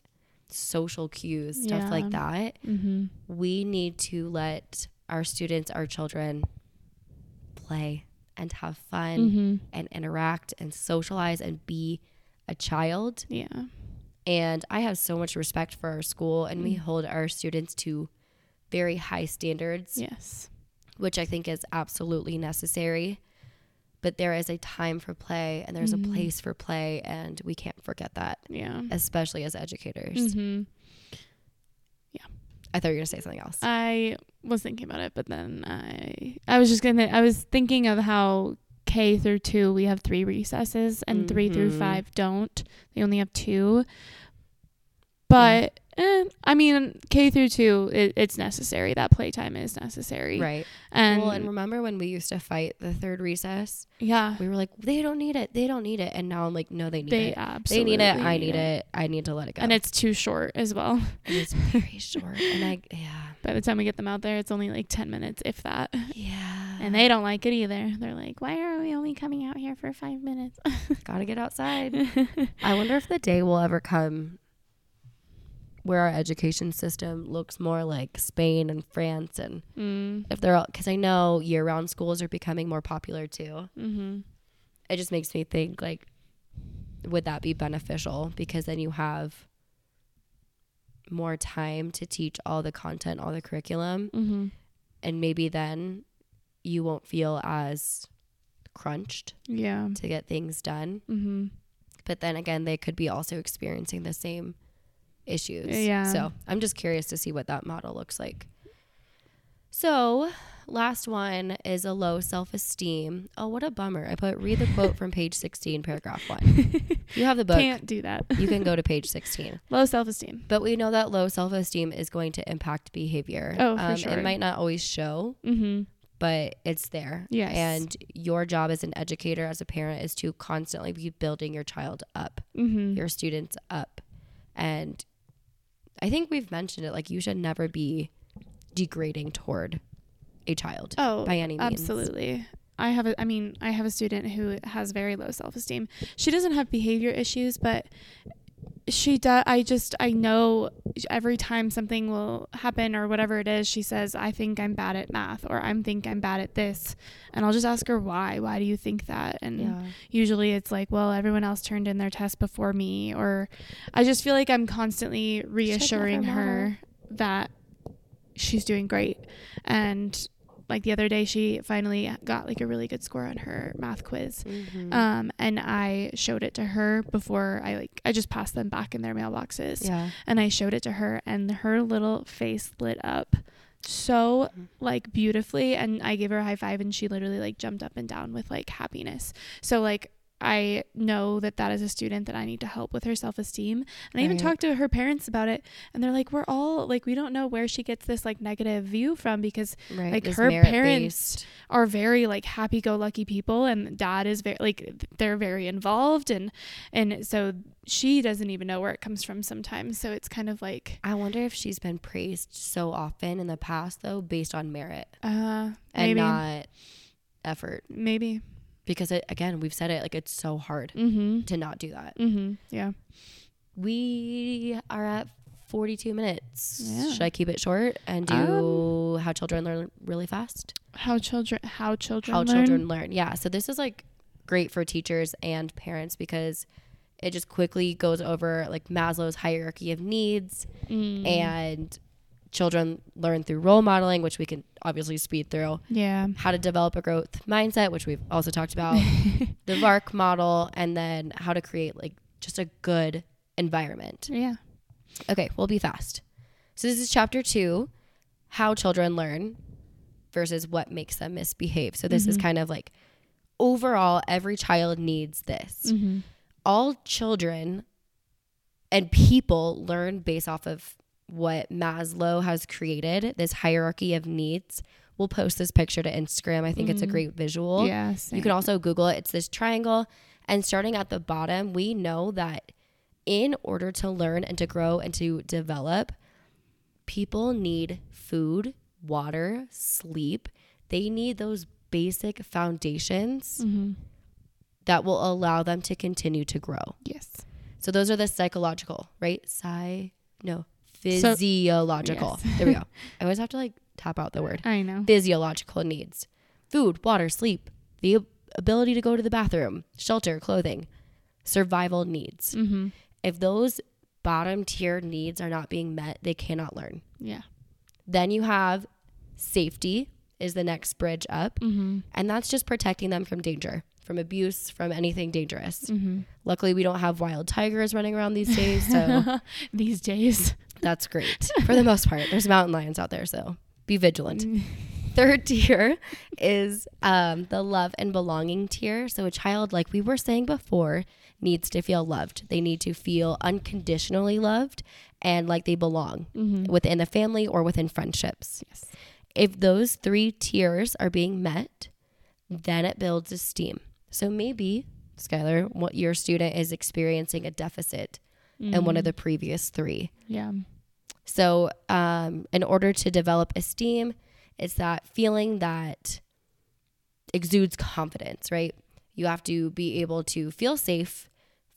social cues, stuff like that. Mm-hmm. We need to let our students, our children, play and have fun Mm-hmm. and interact and socialize and be a child. Yeah. And I have so much respect for our school, and we Mm. hold our students to very high standards, Yes. which I think is absolutely necessary. But there is a time for play and there's Mhm. a place for play, and we can't forget that, Yeah. especially as educators. Mm-hmm. I thought you were going to say something else. I was thinking about it, but then I I was just gonna I was thinking of how K through two we have three recesses and three through Mhm. five don't. They only have two. But eh, I mean K through two it, it's necessary. That playtime is necessary. right. And, well, and remember when we used to fight the third recess? yeah, We were like, they don't need it. They don't need it. And now I'm like, no, they need they it. They absolutely need it. I need it. I need to let it go. And it's too short as well. And it's very (laughs) short. And I, yeah. By the time we get them out there, it's only like ten minutes, if that. Yeah. And they don't like it either. They're like, "Why are we only coming out here for five minutes?" Gotta get outside. (laughs) I wonder if the day will ever come where our education system looks more like Spain and France and mm. if they're all, because I know year round schools are becoming more popular too. Mm-hmm. It just makes me think like, would that be beneficial? Because then you have more time to teach all the content, all the curriculum, Mm-hmm. and maybe then you won't feel as crunched Yeah. to get things done. Mm-hmm. But then again, they could be also experiencing the same issues. Yeah. So I'm just curious to see what that model looks like. So, last one is a low self esteem. Oh, what a bummer. I put read the quote from page 16, paragraph one. (laughs) You have the book. Can't do that. You can go to (laughs) page 16. Low self esteem. But we know that low self esteem is going to impact behavior. Oh, for Um, sure. It might not always show, Mm-hmm. but it's there. Yes. And your job as an educator, as a parent, is to constantly be building your child up, Mm-hmm. your students up. And I think we've mentioned it like you should never be degrading toward a child Oh, by any means. Absolutely. I have a I mean, I have a student who has very low self-esteem. She doesn't have behavior issues, but she does I just I know every time something will happen or whatever it is, she says, "I think I'm bad at math" or "I think I'm bad at this." And I'll just ask her why. Why do you think that? And Yeah. usually it's like, well, everyone else turned in their test before me or I just feel like I'm constantly reassuring her that she's doing great. And like the other day she finally got like a really good score on her math quiz. Mhm. Um and I showed it to her before I like I just passed them back in their mailboxes yeah. and I showed it to her and her little face lit up so Mhm. like beautifully and I gave her a high five and she literally like jumped up and down with like happiness. So like I know that that is a student that I need to help with her self-esteem. And I even talked to her parents about it and they're like we're all like we don't know where she gets this like negative view from because Right. like, her parents are very like happy-go-lucky people and dad is very like they're very involved and and so she doesn't even know where it comes from sometimes. So it's kind of like I wonder if she's been praised so often in the past, though, based on merit uh and maybe not effort. maybe Because it, again, we've said it like it's so hard mhm to not do that. mhm yeah We are at 42 minutes. Yeah. Should I keep it short and do how children learn really fast? how children how children how learn. children learn. Yeah. So this is like great for teachers and parents because it just quickly goes over like Maslow's hierarchy of needs Mm. and children learn through role modeling, which we can obviously speed through. yeah How to develop a growth mindset, which we've also talked about. (laughs) the VARK model, and then how to create like just a good environment. yeah Okay, we'll be fast. So this is chapter two, how children learn versus what makes them misbehave. So this is Mhm. kind of like overall, every child needs this. mm-hmm. All children and people learn based off of what Maslow has created, this hierarchy of needs. We'll post this picture to Instagram. I think it's a Mhm. great visual. yeah You can also Google it. It's this triangle. And starting at the bottom, we know that in order to learn and to grow and to develop, people need food, water, sleep. They need those basic foundations Mhm. that will allow them to continue to grow. yes So those are the psychological, right? Psy, no, So- physiological. Yes. There we go. (laughs) I always have to like tap out the word I know physiological needs food, water, sleep, the ability to go to the bathroom, shelter, clothing, survival needs. mm-hmm. If those bottom tier needs are not being met, they cannot learn. yeah Then you have safety, is the next bridge up, mm-hmm. and that's just protecting them from danger, from abuse, from anything dangerous. Mm-hmm. Luckily, we don't have wild tigers running around these days, so (laughs) these days that's great (laughs) for the most part. There's mountain lions out there, so be vigilant. Mm. third tier is um, the love and belonging tier. So a child, like we were saying before, needs to feel loved. They need to feel unconditionally loved and like they belong mm-hmm. within the family or within friendships. yes If those three tiers are being met, then it builds esteem. So maybe, Skylar, what your student is experiencing a deficit in one of the previous three. yeah So, um, in order to develop esteem, it's that feeling that exudes confidence, right? You have to be able to feel safe,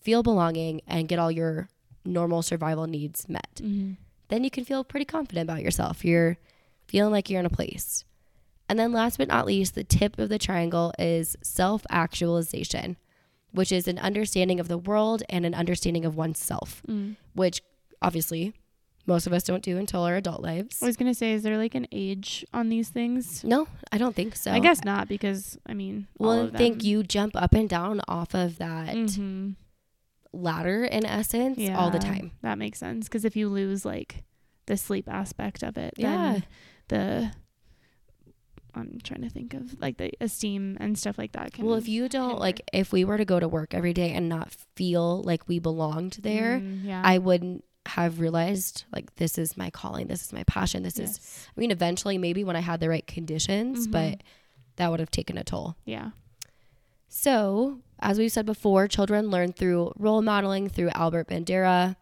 feel belonging, and get all your normal survival needs met. mm-hmm. Then you can feel pretty confident about yourself. You're feeling like you're in a place. And then, last but not least, the tip of the triangle is self actualization, which is an understanding of the world and an understanding of oneself mm. which obviously most of us don't do until our adult lives. I was gonna say, is there like an age on these things? No, I don't think so. I guess not because I mean, all Well, I think you jump up and down off of that Mhm. ladder in essence all the time. That makes sense because if you lose like the sleep aspect of it, Yeah. then the I'm trying to think of like the esteem and stuff like that. Well, if you don't hinder. like, if we were to go to work every day and not feel like we belonged there, Mm, yeah, I wouldn't have realized like this is my calling, this is my passion, this is. I mean, eventually, maybe when I had the right conditions, Mhm. but that would have taken a toll. yeah. So, as we've said before, children learn through role modeling through Albert Bandura.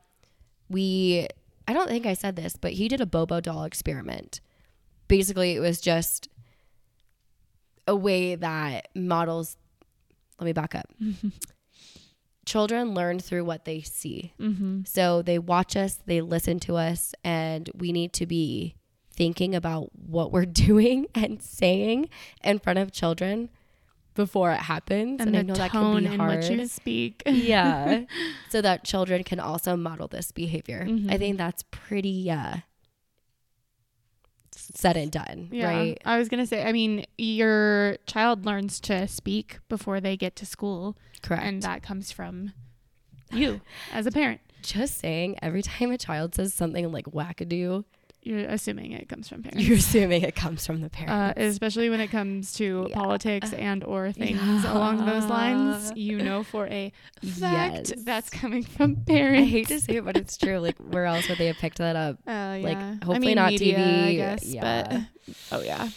We, I don't think I said this, but he did a Bobo doll experiment. Basically, it was just a way that models, let me back up. (laughs) children learn through what they see. Mm-hmm. So they watch us, they listen to us, and we need to be thinking about what we're (laughs) doing and saying in front of children before it happens. And, I the know that can be in hard. which you speak. (laughs) yeah. So that children can also model this behavior. I Mhm. think that's pretty uh said and done, Yeah. right? I was gonna say. I mean, your child learns to speak before they get to school, Correct. and that comes from you as a parent. (sighs) Just saying, every time a child says something like wackadoo, You're assuming it comes from parents. you're assuming it comes from the (laughs) uh, parents. especially when it comes to Yeah. politics and or (laughs) things along those lines, you know for a fact Yes. that's coming (laughs) from parents. I hate to say it, but it's true. Like, where else would they have picked that up? Uh, like, hopefully I mean, not media, TV, guess, yeah. but oh yeah,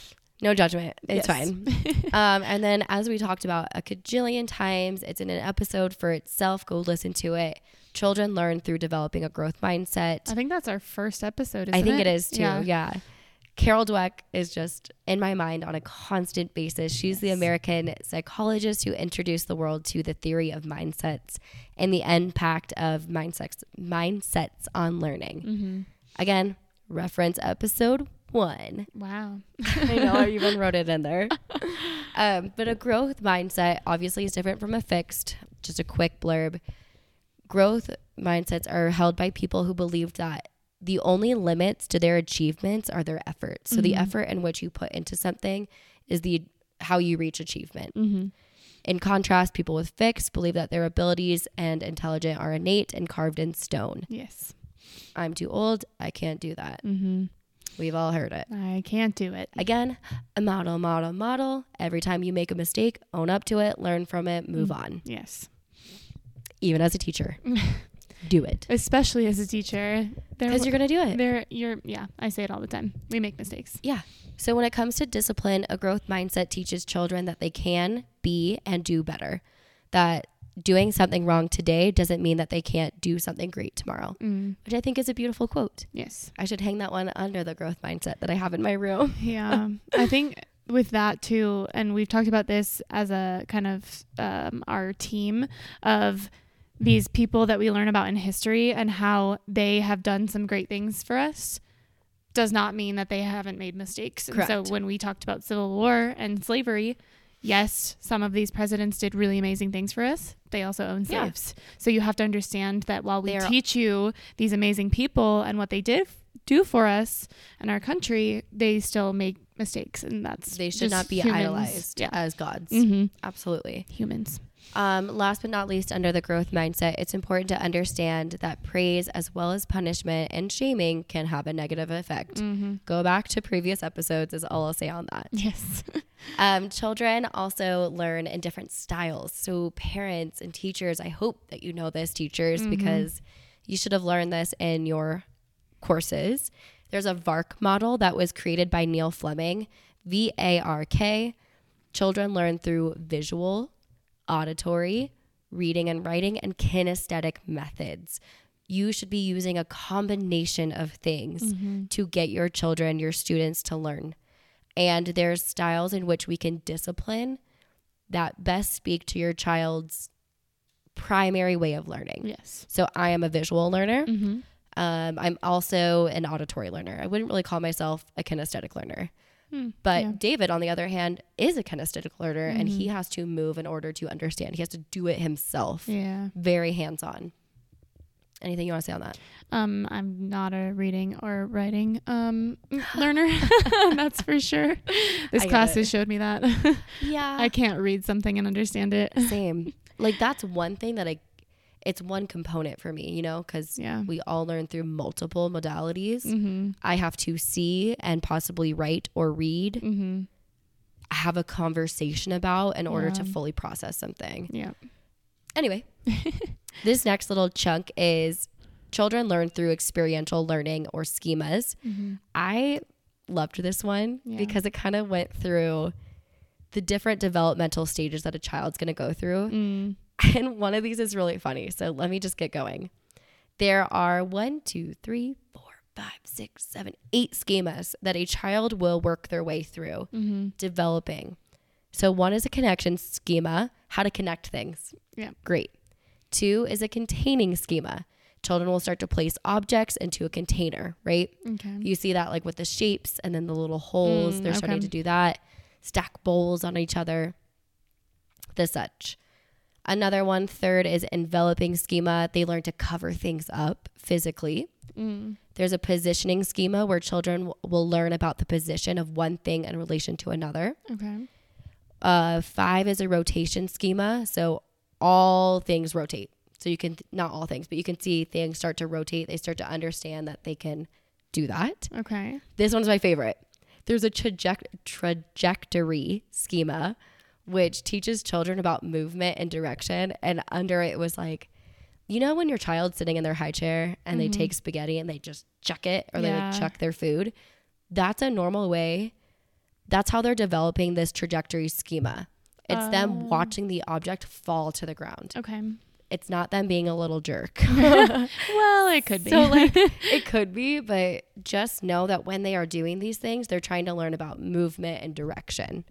No judgment. It's Yes. fine. um, and then, as we talked about a cajillion times, it's in an episode for itself. Go listen to it. Children learn through developing a growth mindset. I think that's our first episode. Isn't I think it it is too. Yeah. Yeah. Carol Dweck is just in my mind on a constant basis. She's the American psychologist who introduced the world to the theory of mindsets and the impact of mindsets mindsets on learning. Mm-hmm. Again, reference episode one. Wow. I know I even wrote it in there. (laughs) Um, but a growth mindset obviously is different from a fixed. Just a quick blurb. Growth mindsets are held by people who believe that the only limits to their achievements are their efforts. So the Mhm. effort in which you put into something is the how you reach achievement. Mm-hmm. In contrast, people with fixed believe that their abilities and intelligence are innate and carved in stone. Yes. I'm too old. I can't do that. Mm-hmm. We've all heard it. I can't do it. Again, a model, model, model. Every time you make a mistake, own up to it, learn from it, move Mm. on. Yes. Even as a teacher, (laughs) do it Especially as a teacher, because you're gonna do it. there, you're. Yeah, I say it all the time. We make mistakes. Yeah. So when it comes to discipline, a growth mindset teaches children that they can be and do better. That doing something wrong today doesn't mean that they can't do something great tomorrow, Mm. which I think is a beautiful quote. Yes. I should hang that one under the growth mindset that I have in my room. (laughs) Yeah. (laughs) I think with that too, and we've talked about this as a kind of um, our team of these people that we learn about in history and how they have done some great things for us does not mean that they haven't made mistakes. And so when we talked about civil war and slavery, yes, some of these presidents did really amazing things for us. They also owned Yeah. slaves. So you have to understand that while we are- teach you these amazing people and what they did do for us and our country, they still make mistakes, and that's They should not be humans. idolized Yeah, as gods. hmm Absolutely. humans. Um, last but not least, under the growth mindset, it's important to understand that praise as well as punishment and shaming can have a negative effect. Mm-hmm. Go back to previous episodes, is all I'll say on that. Yes. (laughs) Um, children also learn in different styles. So, parents and teachers, I hope that you know this, teachers, Mhm. because you should have learned this in your courses. There's a VARK model that was created by Neil Fleming, V A R K. Children learn through visual, auditory, reading and writing, and kinesthetic methods. You should be using a combination of things Mm-hmm. to get your children, your students to learn. And there's styles in which we can discipline that best speak to your child's primary way of learning. Yes. So I am a visual learner. Mm-hmm. Um, I'm also an auditory learner. I wouldn't really call myself a kinesthetic learner. Hmm. But Yeah. David, on the other hand, is a kinesthetic learner and he Mhm. has to move in order to understand. He has to do it himself Yeah. very hands on. Anything you want to say on that? Um, I'm not a reading or writing um (laughs) learner. (laughs) That's for sure. (laughs) This class has showed me that. Yeah. I can't read something and understand it. Same. like that's one thing that I it's one component for me, you know, cuz Yeah. we all learn through multiple modalities. Mm-hmm. I have to see and possibly write or read, Mm-hmm. have a conversation about in order to fully process something. Yeah. Anyway, (laughs) this next little chunk is children learn through experiential learning or schemas. Mm-hmm. I loved this one Yeah. because it kind of went through the different developmental stages that a child's going to go through. Mm. (laughs) And one of these is really funny. So let me just get going. There are one, two, three, four, five, six, seven, eight schemas that a child will work their way through Mm-hmm. developing. So one is a connection schema, how to connect things. Yeah. Great. Two is a containing schema. Children will start to place objects into a container, right? Okay. You see that like with the shapes and then the little holes. Mm, They're starting okay. to do that. Stack bowls on each other. The such. Another one, third, is enveloping schema. They learn to cover things up physically. Mm. There's a positioning schema where children w- will learn about the position of one thing in relation to another. Okay. Uh, five is a rotation schema. So all things rotate. So you can, not all things, but you can see things start to rotate. They start to understand that they can do that. Okay. This one's my favorite. There's a traje- trajectory schema, which teaches children about movement and direction. And under it was like, you know, when your child's sitting in their high chair and they mm-hmm. take spaghetti and they just chuck it or they Yeah. like chuck their food, that's a normal way. That's how they're developing this trajectory schema. It's them oh. watching the object fall to the ground. Okay. It's not them being a little jerk. (laughs) (laughs) Well, it could be. So like (laughs) it could be, but just know that when they are doing these things, they're trying to learn about movement and direction.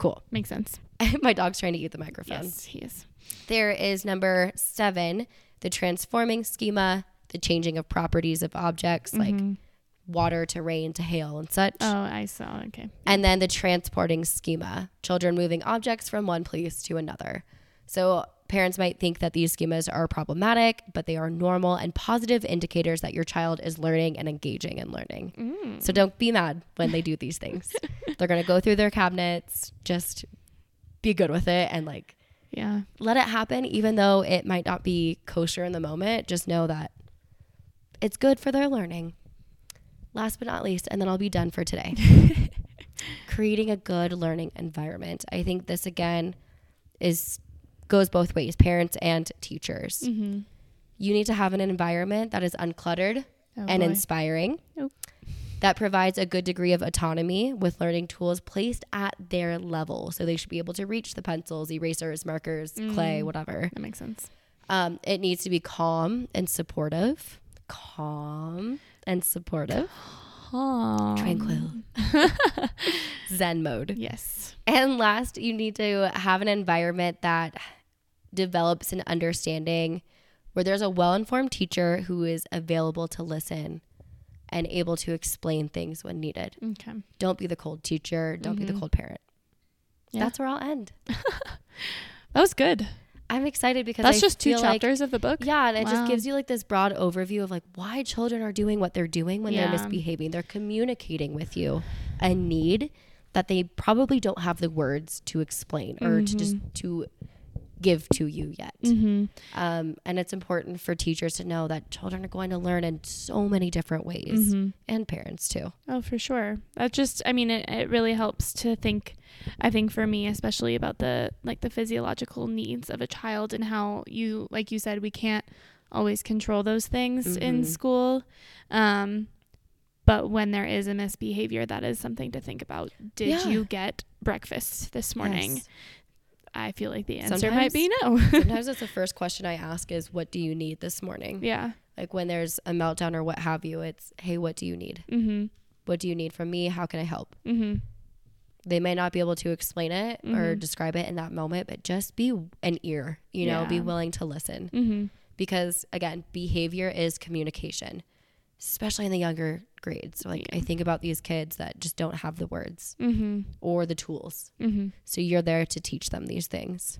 Cool. makes sense. (laughs) My dog's trying to eat the microphone. Yes, he is. There is number seven, the transforming schema, the changing of properties of objects like Mhm. water to rain to hail and such. Oh, I saw. Okay. And then the transporting schema, children moving objects from one place to another. So parents might think that these schemas are problematic, but they are normal and positive indicators that your child is learning and engaging in learning. Mm. So don't be mad when they do these things. (laughs) They're going to go through their cabinets, just be good with it and like Yeah. let it happen even though it might not be kosher in the moment. Just know that it's good for their learning. Last but not least, and then I'll be done for today. (laughs) Creating a good learning environment. I think this again is goes both ways, parents and teachers. Mm-hmm. You need to have an environment that is uncluttered Oh, and boy. inspiring. Nope. That provides a good degree of autonomy with learning tools placed at their level. So they should be able to reach the pencils, erasers, markers, clay, Mm. whatever. that makes sense. Um, it needs to be calm and supportive. Calm and supportive. Oh. Tranquil. (laughs) Zen mode. Yes. And last, you need to have an environment that develops an understanding where there's a well informed teacher who is available to listen and able to explain things when needed. Okay. Don't be the cold teacher. Don't be the Mhm. cold parent. Yeah. That's where I'll end. (laughs) That was good. I'm excited because That's I just two feel like- chapters of the book. Yeah, and it Wow. just gives you like this broad overview of like why children are doing what they're doing when they're misbehaving. They're communicating with you a need that they probably don't have the words to explain or to just to give to you yet. Mm-hmm. Um, and it's important for teachers to know that children are going to learn in so many different ways, Mm-hmm. and parents too. Oh, for sure. That just, I mean, it, it really helps to think, I think for me, especially about the, like the physiological needs of a child and how you, like you said, we can't always control those things in Mhm. school. Um, but when there is a misbehavior, that is something to think about. Did Yeah. you get breakfast this morning? Yes. I feel like the answer might be no. (laughs) Sometimes (laughs) it's the first question I ask is, "What do you need this morning?" yeah. Like when there's a meltdown or what have you, it's, "Hey, what do you need? Mm-hmm. What do you need from me? How can I help?" Mm-hmm. they may not be able to explain it or Mhm. describe it in that moment, but just be an ear, you know, be willing to listen. Mm-hmm. Because again, behavior is communication, especially in the younger grades. So like Yeah. I think about these kids that just don't have the words Mm-hmm. or the tools. Mm-hmm. So you're there to teach them these things.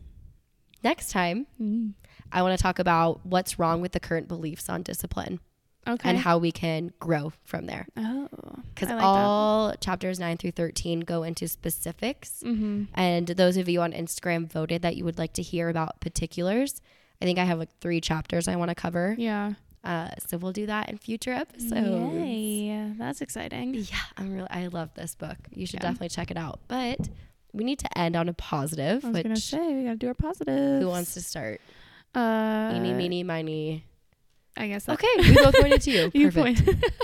Next time, Mm. I want to talk about what's wrong with the current beliefs on discipline Okay. and how we can grow from there. oh, Because like all chapters 9 through 13 go into specifics. Mm-hmm. And those of you on Instagram voted that you would like to hear about particulars. I think I have like three chapters I want to cover. Yeah. Uh, so we'll do that in future episodes. Yay. That's exciting. Yeah, I'm really I love this book. You should Yeah. definitely check it out. But we need to end on a positive, I was gonna say we gotta do our positives. who wants to start? Uh, Eeny, meeny, miny. I guess. Okay, we both pointed to you. (laughs) You Perfect. point. (laughs)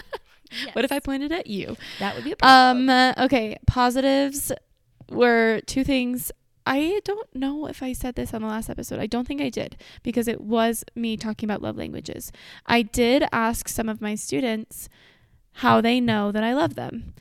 (laughs) What if I pointed at you? That would be a problem. Um. uh, Okay. Positives were two things. I don't know if I said this on the last episode. I don't think I did because it was me talking about love languages. I did ask some of my students how they know that I love them.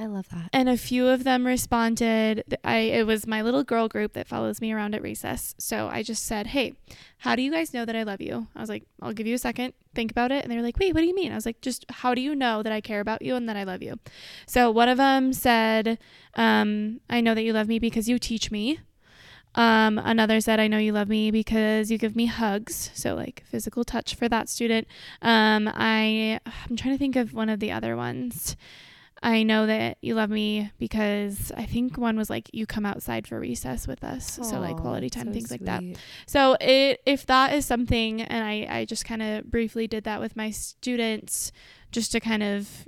I love that. And a few of them responded. I it was my little girl group that follows me around at recess. So I just said, "Hey, how do you guys know that I love you?" I was like, "I'll give you a second, think about it." And they were like, "Wait, what do you mean?" I was like, "Just how do you know that I care about you and that I love you?" So one of them said, um, "I know that you love me because you teach me." Um, another said, I know you love me because you give me hugs. So like physical touch for that student. Um, I, I'm trying to think of one of the other ones. I know that you love me because I think one was like you come outside for recess with us. so like quality time, so things like that. So it if that is something and I, I just kind of briefly did that with my students just to kind of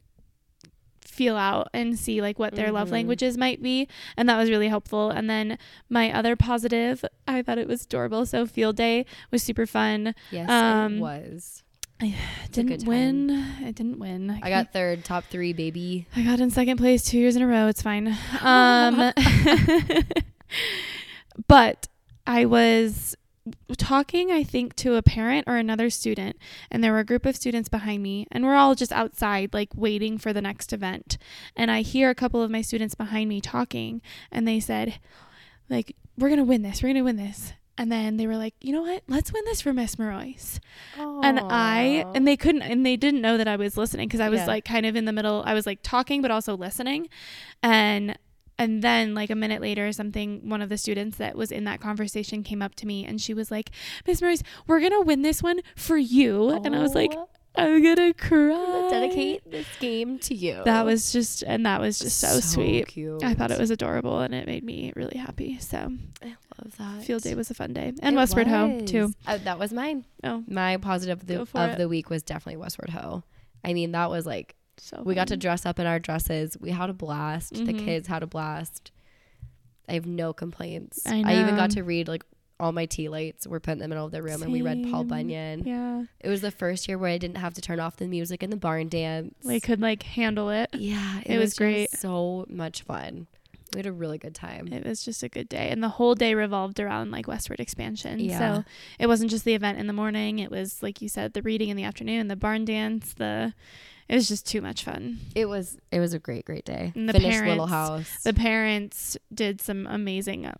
feel out and see like what their love Mhm. languages might be and that was really helpful and then my other positive i thought it was adorable so field day was super fun Yes, Um, it was. It It's a good didn't win I didn't win I got third, top three, baby. I got in second place two years in a row. It's fine. (laughs) Um, (laughs) but I was talking, I think, to a parent or another student, and there were a group of students behind me, and we're all just outside, like waiting for the next event. And I hear a couple of my students behind me talking, and they said, like, we're going to win this. We're going to win this. And then they were like, you know what? Let's win this for Miss Marois and I and they couldn't and they didn't know that I was listening because I was Yeah. like kind of in the middle. I was like talking but also listening, and and then like a minute later, something one of the students that was in that conversation came up to me and she was like, "Miss Maurice, we're gonna win this one for you," and I was like, Oh, "I'm gonna I'm cry." dedicate this game to you. That was just and that was just so, sweet. Cute. I thought it was adorable and it made me really happy. So I love that. field day was a fun day and It Westward Ho too. Uh, that was mine. Oh, My positive of the, of it. the week was definitely Westward Ho. I mean, that was like so we got to dress up in our dresses. We had a blast. The Mhm. kids had a blast. I have no complaints. I even got to read like all my tea lights were put in the middle of the room and we read Paul Bunyan. Yeah, It was the first year where I didn't have to turn off the music in the barn dance. they could like handle it. yeah, it, it was, was great. so much fun. We had a really good time. It was just a good day. And the whole day revolved around like westward expansion. Yeah. So it wasn't just the event in the morning. It was like you said, the reading in the afternoon, the barn dance, the it was just too much fun. It was it was a great great day. And the Finished Little parents- House. The parents did some amazing uh,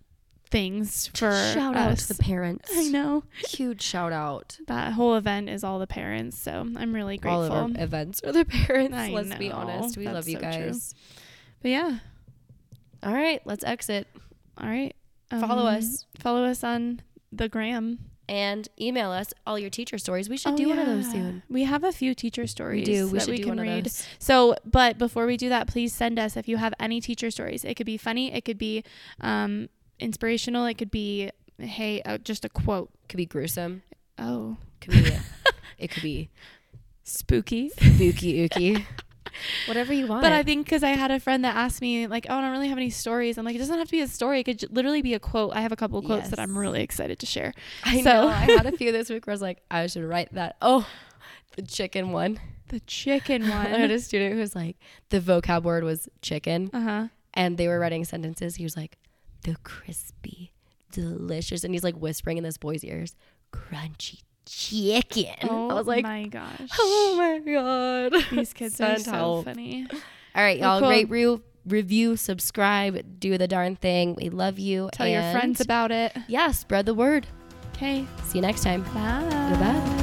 things for shout out us. to the parents. I know. Huge shout out. That whole event is all the parents. So I'm really grateful. All of our events are the (laughs) parents. I let's be honest. We That's love you so true. guys. but yeah. All right, let's exit. All right. Follow Um, us Follow us on the gram. and email us all your teacher stories. We should Oh, do one of those soon. We have a few teacher stories. We do. We that should we do can one read. of those. So, but before we do that, please send us if you have any teacher stories. It could be funny. It could be um, inspirational. It could be, hey, uh, just a quote. Could be gruesome. Oh, Could be. (laughs) it could be spooky. spooky ooky. (laughs) Whatever you want. But I think because I had a friend that asked me, like, oh, I don't really have any stories. I'm like, it doesn't have to be a story. It could j- literally be a quote. I have a couple of quotes that I'm really excited to share. I so- know. I had a few (laughs) this week where I was like, I should write that. Oh, the chicken one. The chicken one. (laughs) I had a student who was like, the vocab word was chicken, Uh huh. and they were writing sentences. He was like, the crispy, delicious, and he's like whispering in this boy's ears, crunchy chicken. Oh I was oh like, my gosh. oh my god, (laughs) These kids are so help. funny. All right, y'all. cool. Rate, re- review, subscribe, do the darn thing. We love you. Tell your friends about it. yeah, spread the word. Okay. See you next time. Bye. Goodbye.